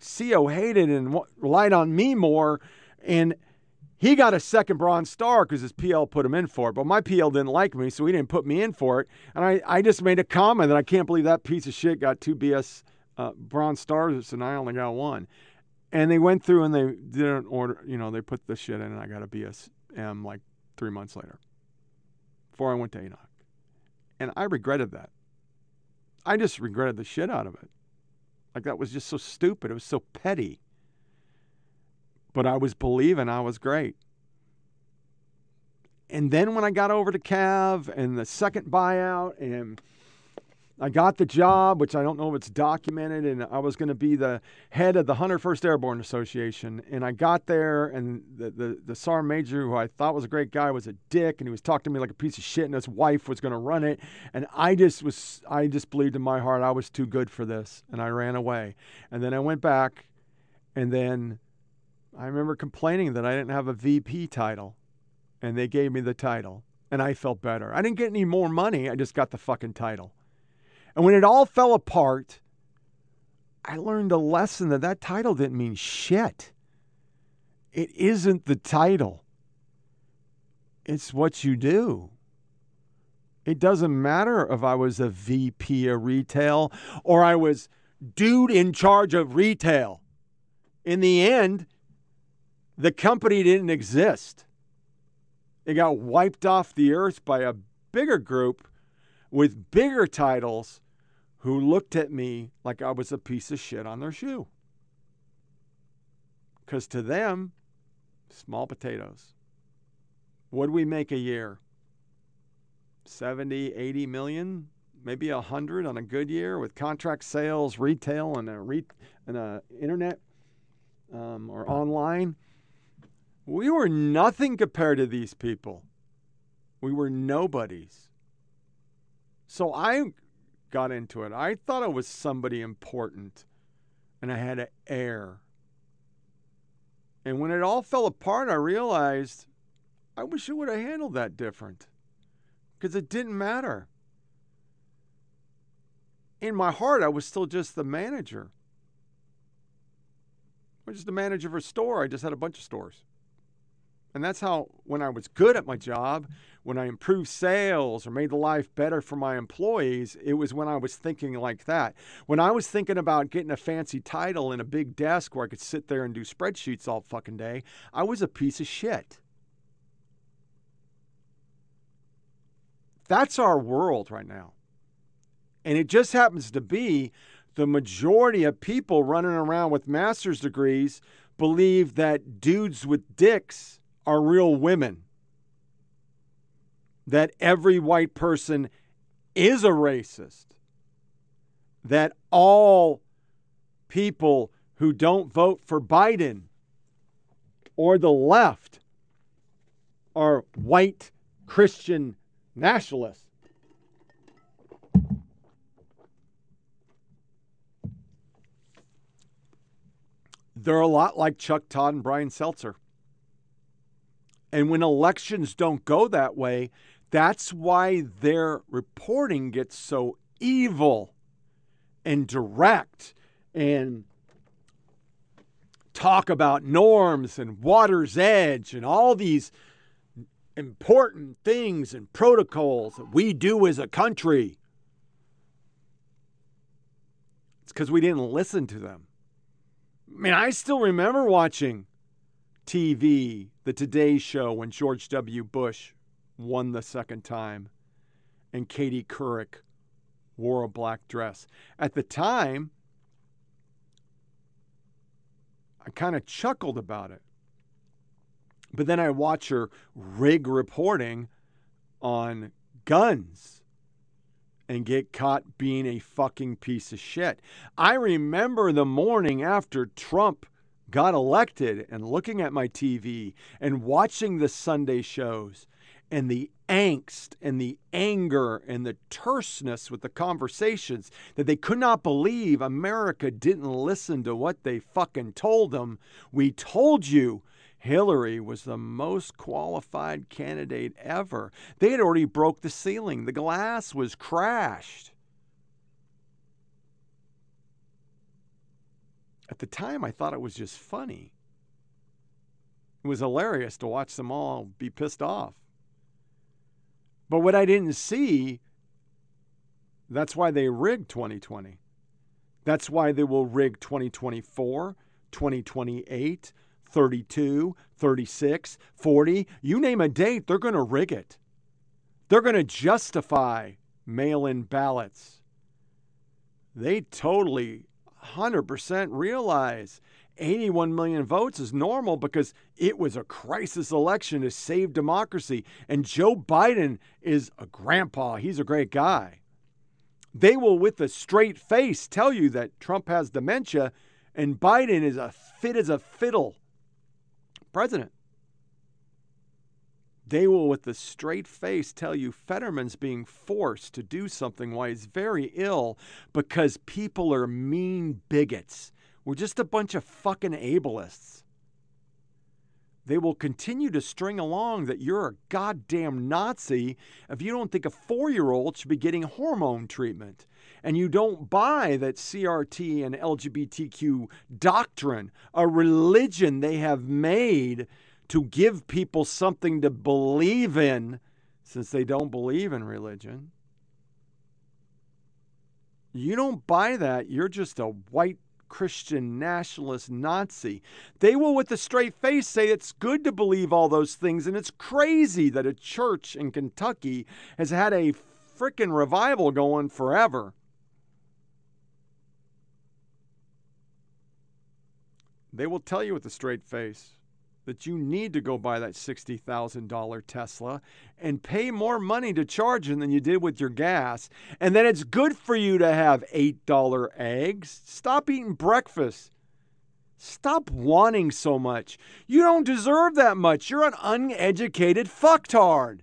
CO hated and relied on me more. And he got a second Bronze Star because his PL put him in for it. But my PL didn't like me, so he didn't put me in for it. And I, I just made a comment that I can't believe that piece of shit got two BS uh, Bronze Stars and I only got one. And they went through and they didn't order, you know, they put the shit in and I got a BSM like three months later before I went to ANOC. And I regretted that. I just regretted the shit out of it. Like that was just so stupid. It was so petty. But I was believing I was great. And then when I got over to Cav and the second buyout and I got the job, which I don't know if it's documented, and I was going to be the head of the 101st Airborne Association. And I got there, and the, the, the sergeant major, who I thought was a great guy, was a dick, and he was talking to me like a piece of shit, and his wife was going to run it. And I just was, I just believed in my heart I was too good for this, and I ran away. And then I went back, and then I remember complaining that I didn't have a VP title, and they gave me the title, and I felt better. I didn't get any more money, I just got the fucking title. And when it all fell apart, I learned a lesson that that title didn't mean shit. It isn't the title, it's what you do. It doesn't matter if I was a VP of retail or I was dude in charge of retail. In the end, the company didn't exist. It got wiped off the earth by a bigger group with bigger titles who looked at me like I was a piece of shit on their shoe. Because to them, small potatoes. What do we make a year? 70, 80 million, maybe 100 on a good year with contract sales, retail, and a, re- and a internet um, or online. We were nothing compared to these people. We were nobodies. So I got into it. I thought I was somebody important and I had an air. And when it all fell apart, I realized I wish I would have handled that different because it didn't matter. In my heart, I was still just the manager. I was just the manager of a store. I just had a bunch of stores. And that's how, when I was good at my job, when I improved sales or made the life better for my employees, it was when I was thinking like that. When I was thinking about getting a fancy title and a big desk where I could sit there and do spreadsheets all fucking day, I was a piece of shit. That's our world right now. And it just happens to be the majority of people running around with master's degrees believe that dudes with dicks are real women, that every white person is a racist, that all people who don't vote for Biden or the left are white Christian nationalists. They're a lot like Chuck Todd and Brian Stelter. And when elections don't go that way, that's why their reporting gets so evil and direct and talk about norms and water's edge and all these important things and protocols that we do as a country. It's because we didn't listen to them. I mean, I still remember watching TV, the Today Show, when George W. Bush won the second time and Katie Couric wore a black dress. At the time, I kind of chuckled about it. But then I watch her rig reporting on guns and get caught being a fucking piece of shit. I remember the morning after Trump got elected and looking at my TV and watching the Sunday shows and the angst and the anger and the terseness with the conversations that they could not believe America didn't listen to what they fucking told them. We told you Hillary was the most qualified candidate ever. They had already broke the ceiling. The glass was crashed. At the time I thought it was just funny. It was hilarious to watch them all be pissed off. But what I didn't see, that's why they rigged 2020. That's why they will rig 2024, 2028, 32, 36, 40. You name a date, they're going to rig it. They're going to justify mail in ballots. They totally 100% realize 81 million votes is normal because it was a crisis election to save democracy. And Joe Biden is a grandpa. He's a great guy. They will, with a straight face, tell you that Trump has dementia and Biden is a fit as a fiddle president. They will, with a straight face, tell you Fetterman's being forced to do something while he's very ill because people are mean bigots we're just a bunch of fucking ableists. They will continue to string along that you're a goddamn Nazi if you don't think a four year old should be getting hormone treatment. And you don't buy that CRT and LGBTQ doctrine, a religion they have made to give people something to believe in since they don't believe in religion. You don't buy that, you're just a white Christian nationalist Nazi. They will, with a straight face, say it's good to believe all those things, and it's crazy that a church in Kentucky has had a frickin' revival going forever. They will tell you with a straight face that you need to go buy that $60,000 Tesla and pay more money to charge it than you did with your gas, and then it's good for you to have $8 eggs. Stop eating breakfast. Stop wanting so much. You don't deserve that much. You're an uneducated fucktard.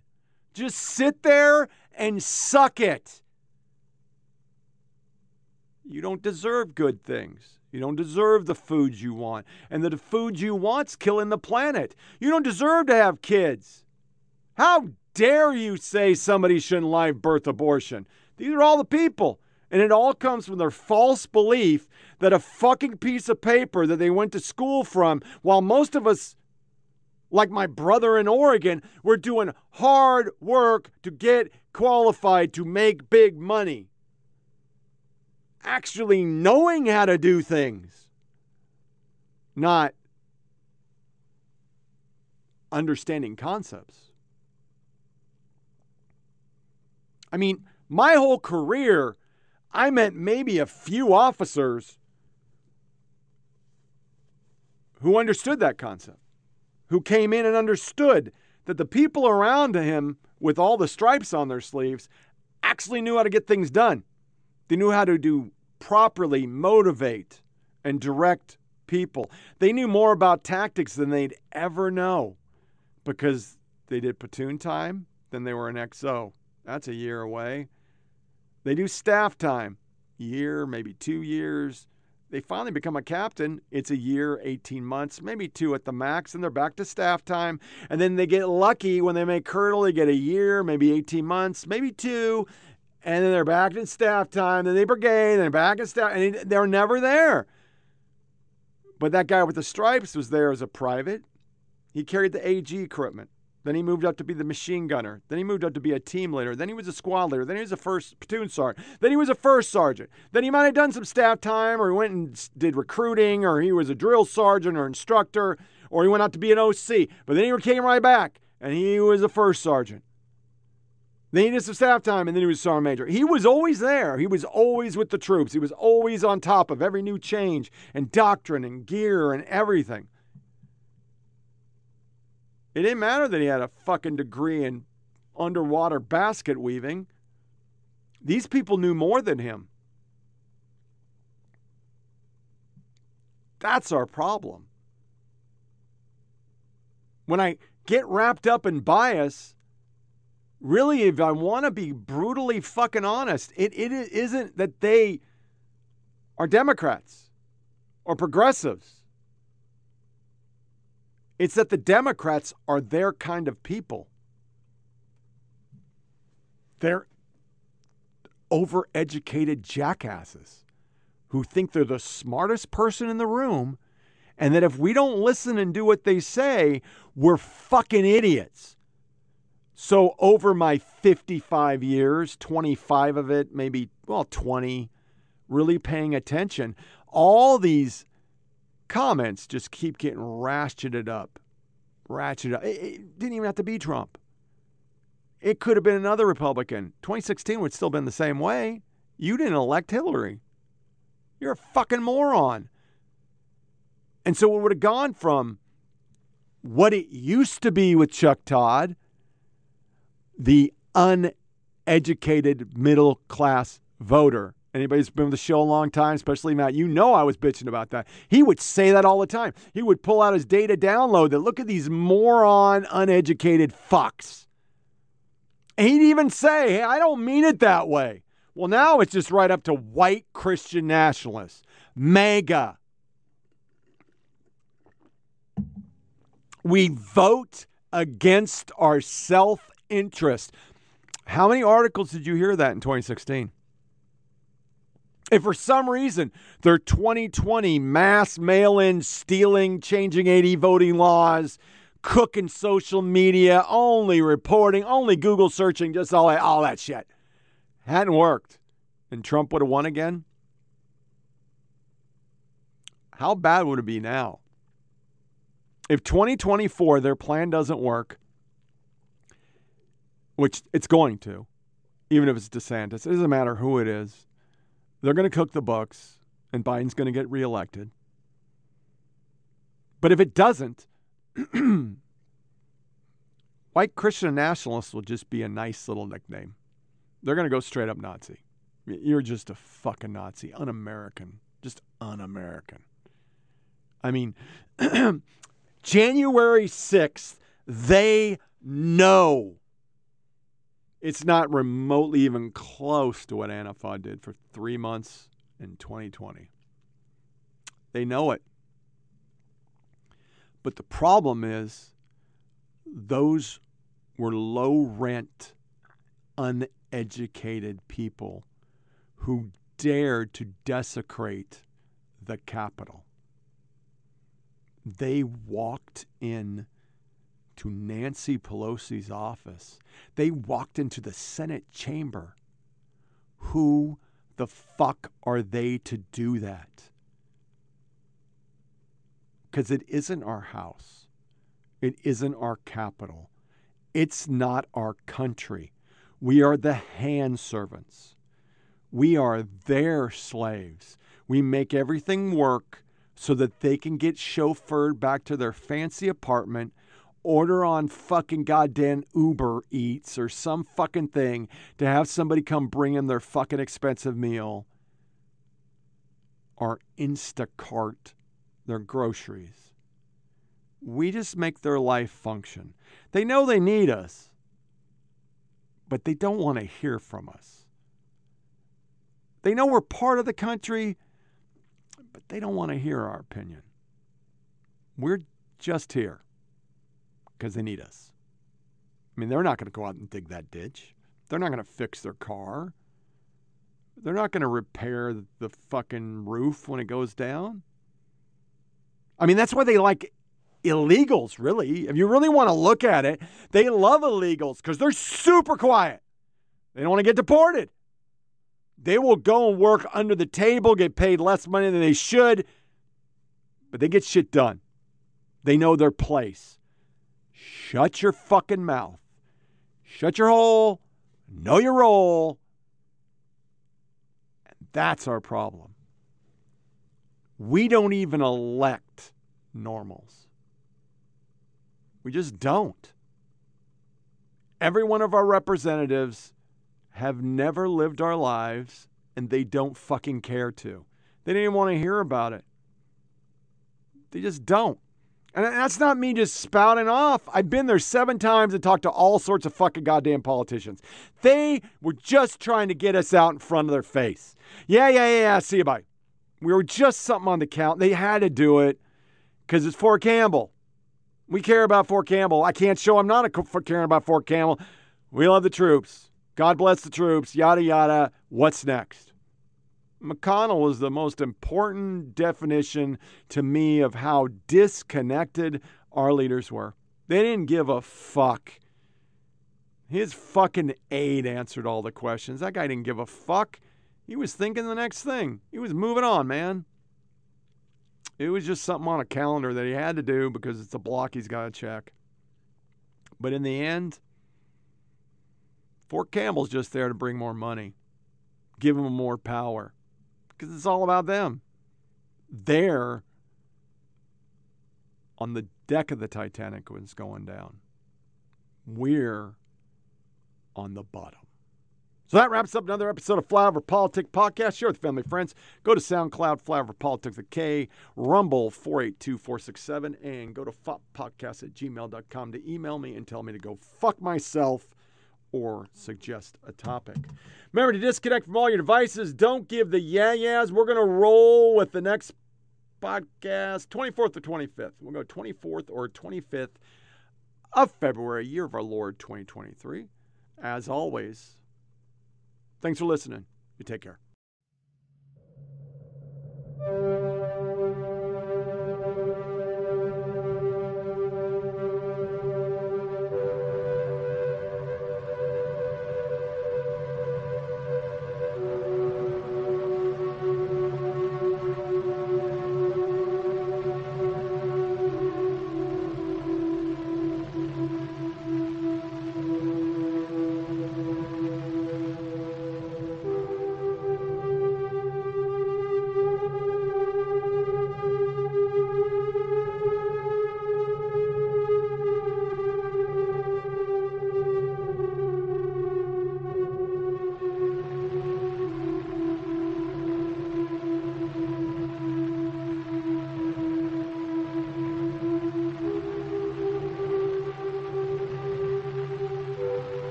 Just sit there and suck it. You don't deserve good things. You don't deserve the foods you want. And the foods you want's killing the planet. You don't deserve to have kids. How dare you say somebody shouldn't live birth abortion? These are all the people. And it all comes from their false belief that a fucking piece of paper that they went to school from, while most of us, like my brother in Oregon, we're doing hard work to get qualified to make big money actually knowing how to do things, not understanding concepts. I mean, my whole career, I met maybe a few officers who understood that concept, who came in and understood that the people around him with all the stripes on their sleeves actually knew how to get things done. They knew how to do properly motivate and direct people. They knew more about tactics than they'd ever know because they did platoon time, then they were an XO. That's a year away. They do staff time, year, maybe two years. they finally become a captain. It's a year, 18 months, maybe two at the max, and they're back to staff time. And then they get lucky when they make Colonel, they get a year, maybe 18 months, maybe two, and then they're back in staff time. Then they brigade, and back in staff, and they're never there. But that guy with the stripes was there as a private. He carried the AG equipment. Then he moved up to be the machine gunner. Then he moved up to be a team leader. Then he was a squad leader. Then he was a first platoon sergeant. Then he was a first sergeant. Then he might have done some staff time or he went and did recruiting or he was a drill sergeant or instructor or he went out to be an OC. But then he came right back and he was a first sergeant. Then he did some staff time and then he was sergeant major. He was always there. He was always with the troops. He was always on top of every new change and doctrine and gear and everything. It didn't matter that he had a fucking degree in underwater basket weaving. These people knew more than him. That's our problem. When I get wrapped up in bias, really, if I want to be brutally fucking honest, it, it isn't that they are Democrats or progressives. It's that the Democrats are their kind of people. They're overeducated jackasses who think they're the smartest person in the room and that if we don't listen and do what they say, we're fucking idiots. So, over my 55 years, 25 of it, maybe, well, 20, really paying attention, all these comments just keep getting ratcheted up. Ratcheted up. It, it didn't even have to be Trump. It could have been another Republican. 2016 would still been the same way. You didn't elect Hillary. You're a fucking moron. And so it would have gone from what it used to be with Chuck Todd, the uneducated middle class voter, Anybody who's been with the show a long time, especially Matt, you know I was bitching about that. He would say that all the time. He would pull out his data download that look at these moron, uneducated fucks. And he'd even say, hey, I don't mean it that way. Well, now it's just right up to white Christian nationalists, MAGA. We vote against our self interest. How many articles did you hear that in 2016? If for some reason their 2020 mass mail in stealing, changing 80 voting laws, cooking social media, only reporting, only Google searching, just all that, all that shit hadn't worked, and Trump would have won again, how bad would it be now? If 2024 their plan doesn't work, which it's going to, even if it's DeSantis, it doesn't matter who it is they're going to cook the books, and Biden's going to get reelected. But if it doesn't, (clears throat) white Christian nationalists will just be a nice little nickname. They're going to go straight up Nazi. You're just a fucking Nazi, un American, just un American. I mean, (clears throat) January 6th, they know it's not remotely even close to what Antifa did for three months in 2020. They know it. But the problem is, those were low rent, uneducated people who dared to desecrate the Capitol. They walked in to Nancy Pelosi's office. They walked into the Senate chamber. Who the fuck are they to do that? Because it isn't our house, it isn't our capital, it's not our country. We are the hand servants. We are their slaves. We make everything work so that they can get chauffeured back to their fancy apartment order on fucking goddamn Uber Eats or some fucking thing to have somebody come bring in their fucking expensive meal or Instacart their groceries. We just make their life function. They know they need us, but they don't want to hear from us. They know we're part of the country, but they don't want to hear our opinion. We're just here because they need us. I mean, they're not going to go out and dig that ditch. They're not going to fix their car. They're not going to repair the fucking roof when it goes down. I mean, that's why they like illegals, really. If you really want to look at it, they love illegals because they're super quiet. They don't want to get deported. They will go and work under the table, get paid less money than they should, but they get shit done. They know their place. Shut your fucking mouth. Shut your hole. Know your role. And that's our problem. We don't even elect normals. We just don't. Every one of our representatives have never lived our lives and they don't fucking care to. They didn't even want to hear about it. They just don't. And that's not me just spouting off. I've been there seven times and talked to all sorts of fucking goddamn politicians. They were just trying to get us out in front of their face. Yeah, yeah, yeah, yeah. See you, bye. We were just something on the count. They had to do it because it's Fort Campbell. We care about Fort Campbell. I can't show I'm not a, caring about Fort Campbell. We love the troops. God bless the troops, yada, yada. What's next? McConnell was the most important definition to me of how disconnected our leaders were. They didn't give a fuck. His fucking aide answered all the questions. That guy didn't give a fuck. He was thinking the next thing. He was moving on, man. It was just something on a calendar that he had to do because it's a block he's got to check. But in the end, Fort Campbell's just there to bring more money, give him more power, because it's all about them. They're on the deck of the Titanic when it's going down. We're on the bottom. So that wraps up another episode of Flyover Politics Podcast. Share with family friends. Go to SoundCloud, Flyover Politics the K, Rumble 482467, and go to foppodcast at gmail.com to email me and tell me to go fuck myself or suggest a topic. Remember to disconnect from all your devices. Don't give the yeah yeahs. We're going to roll with the next podcast, 24th or 25th. We'll go 24th or 25th of February, year of our Lord 2023. As always, thanks for listening. You take care.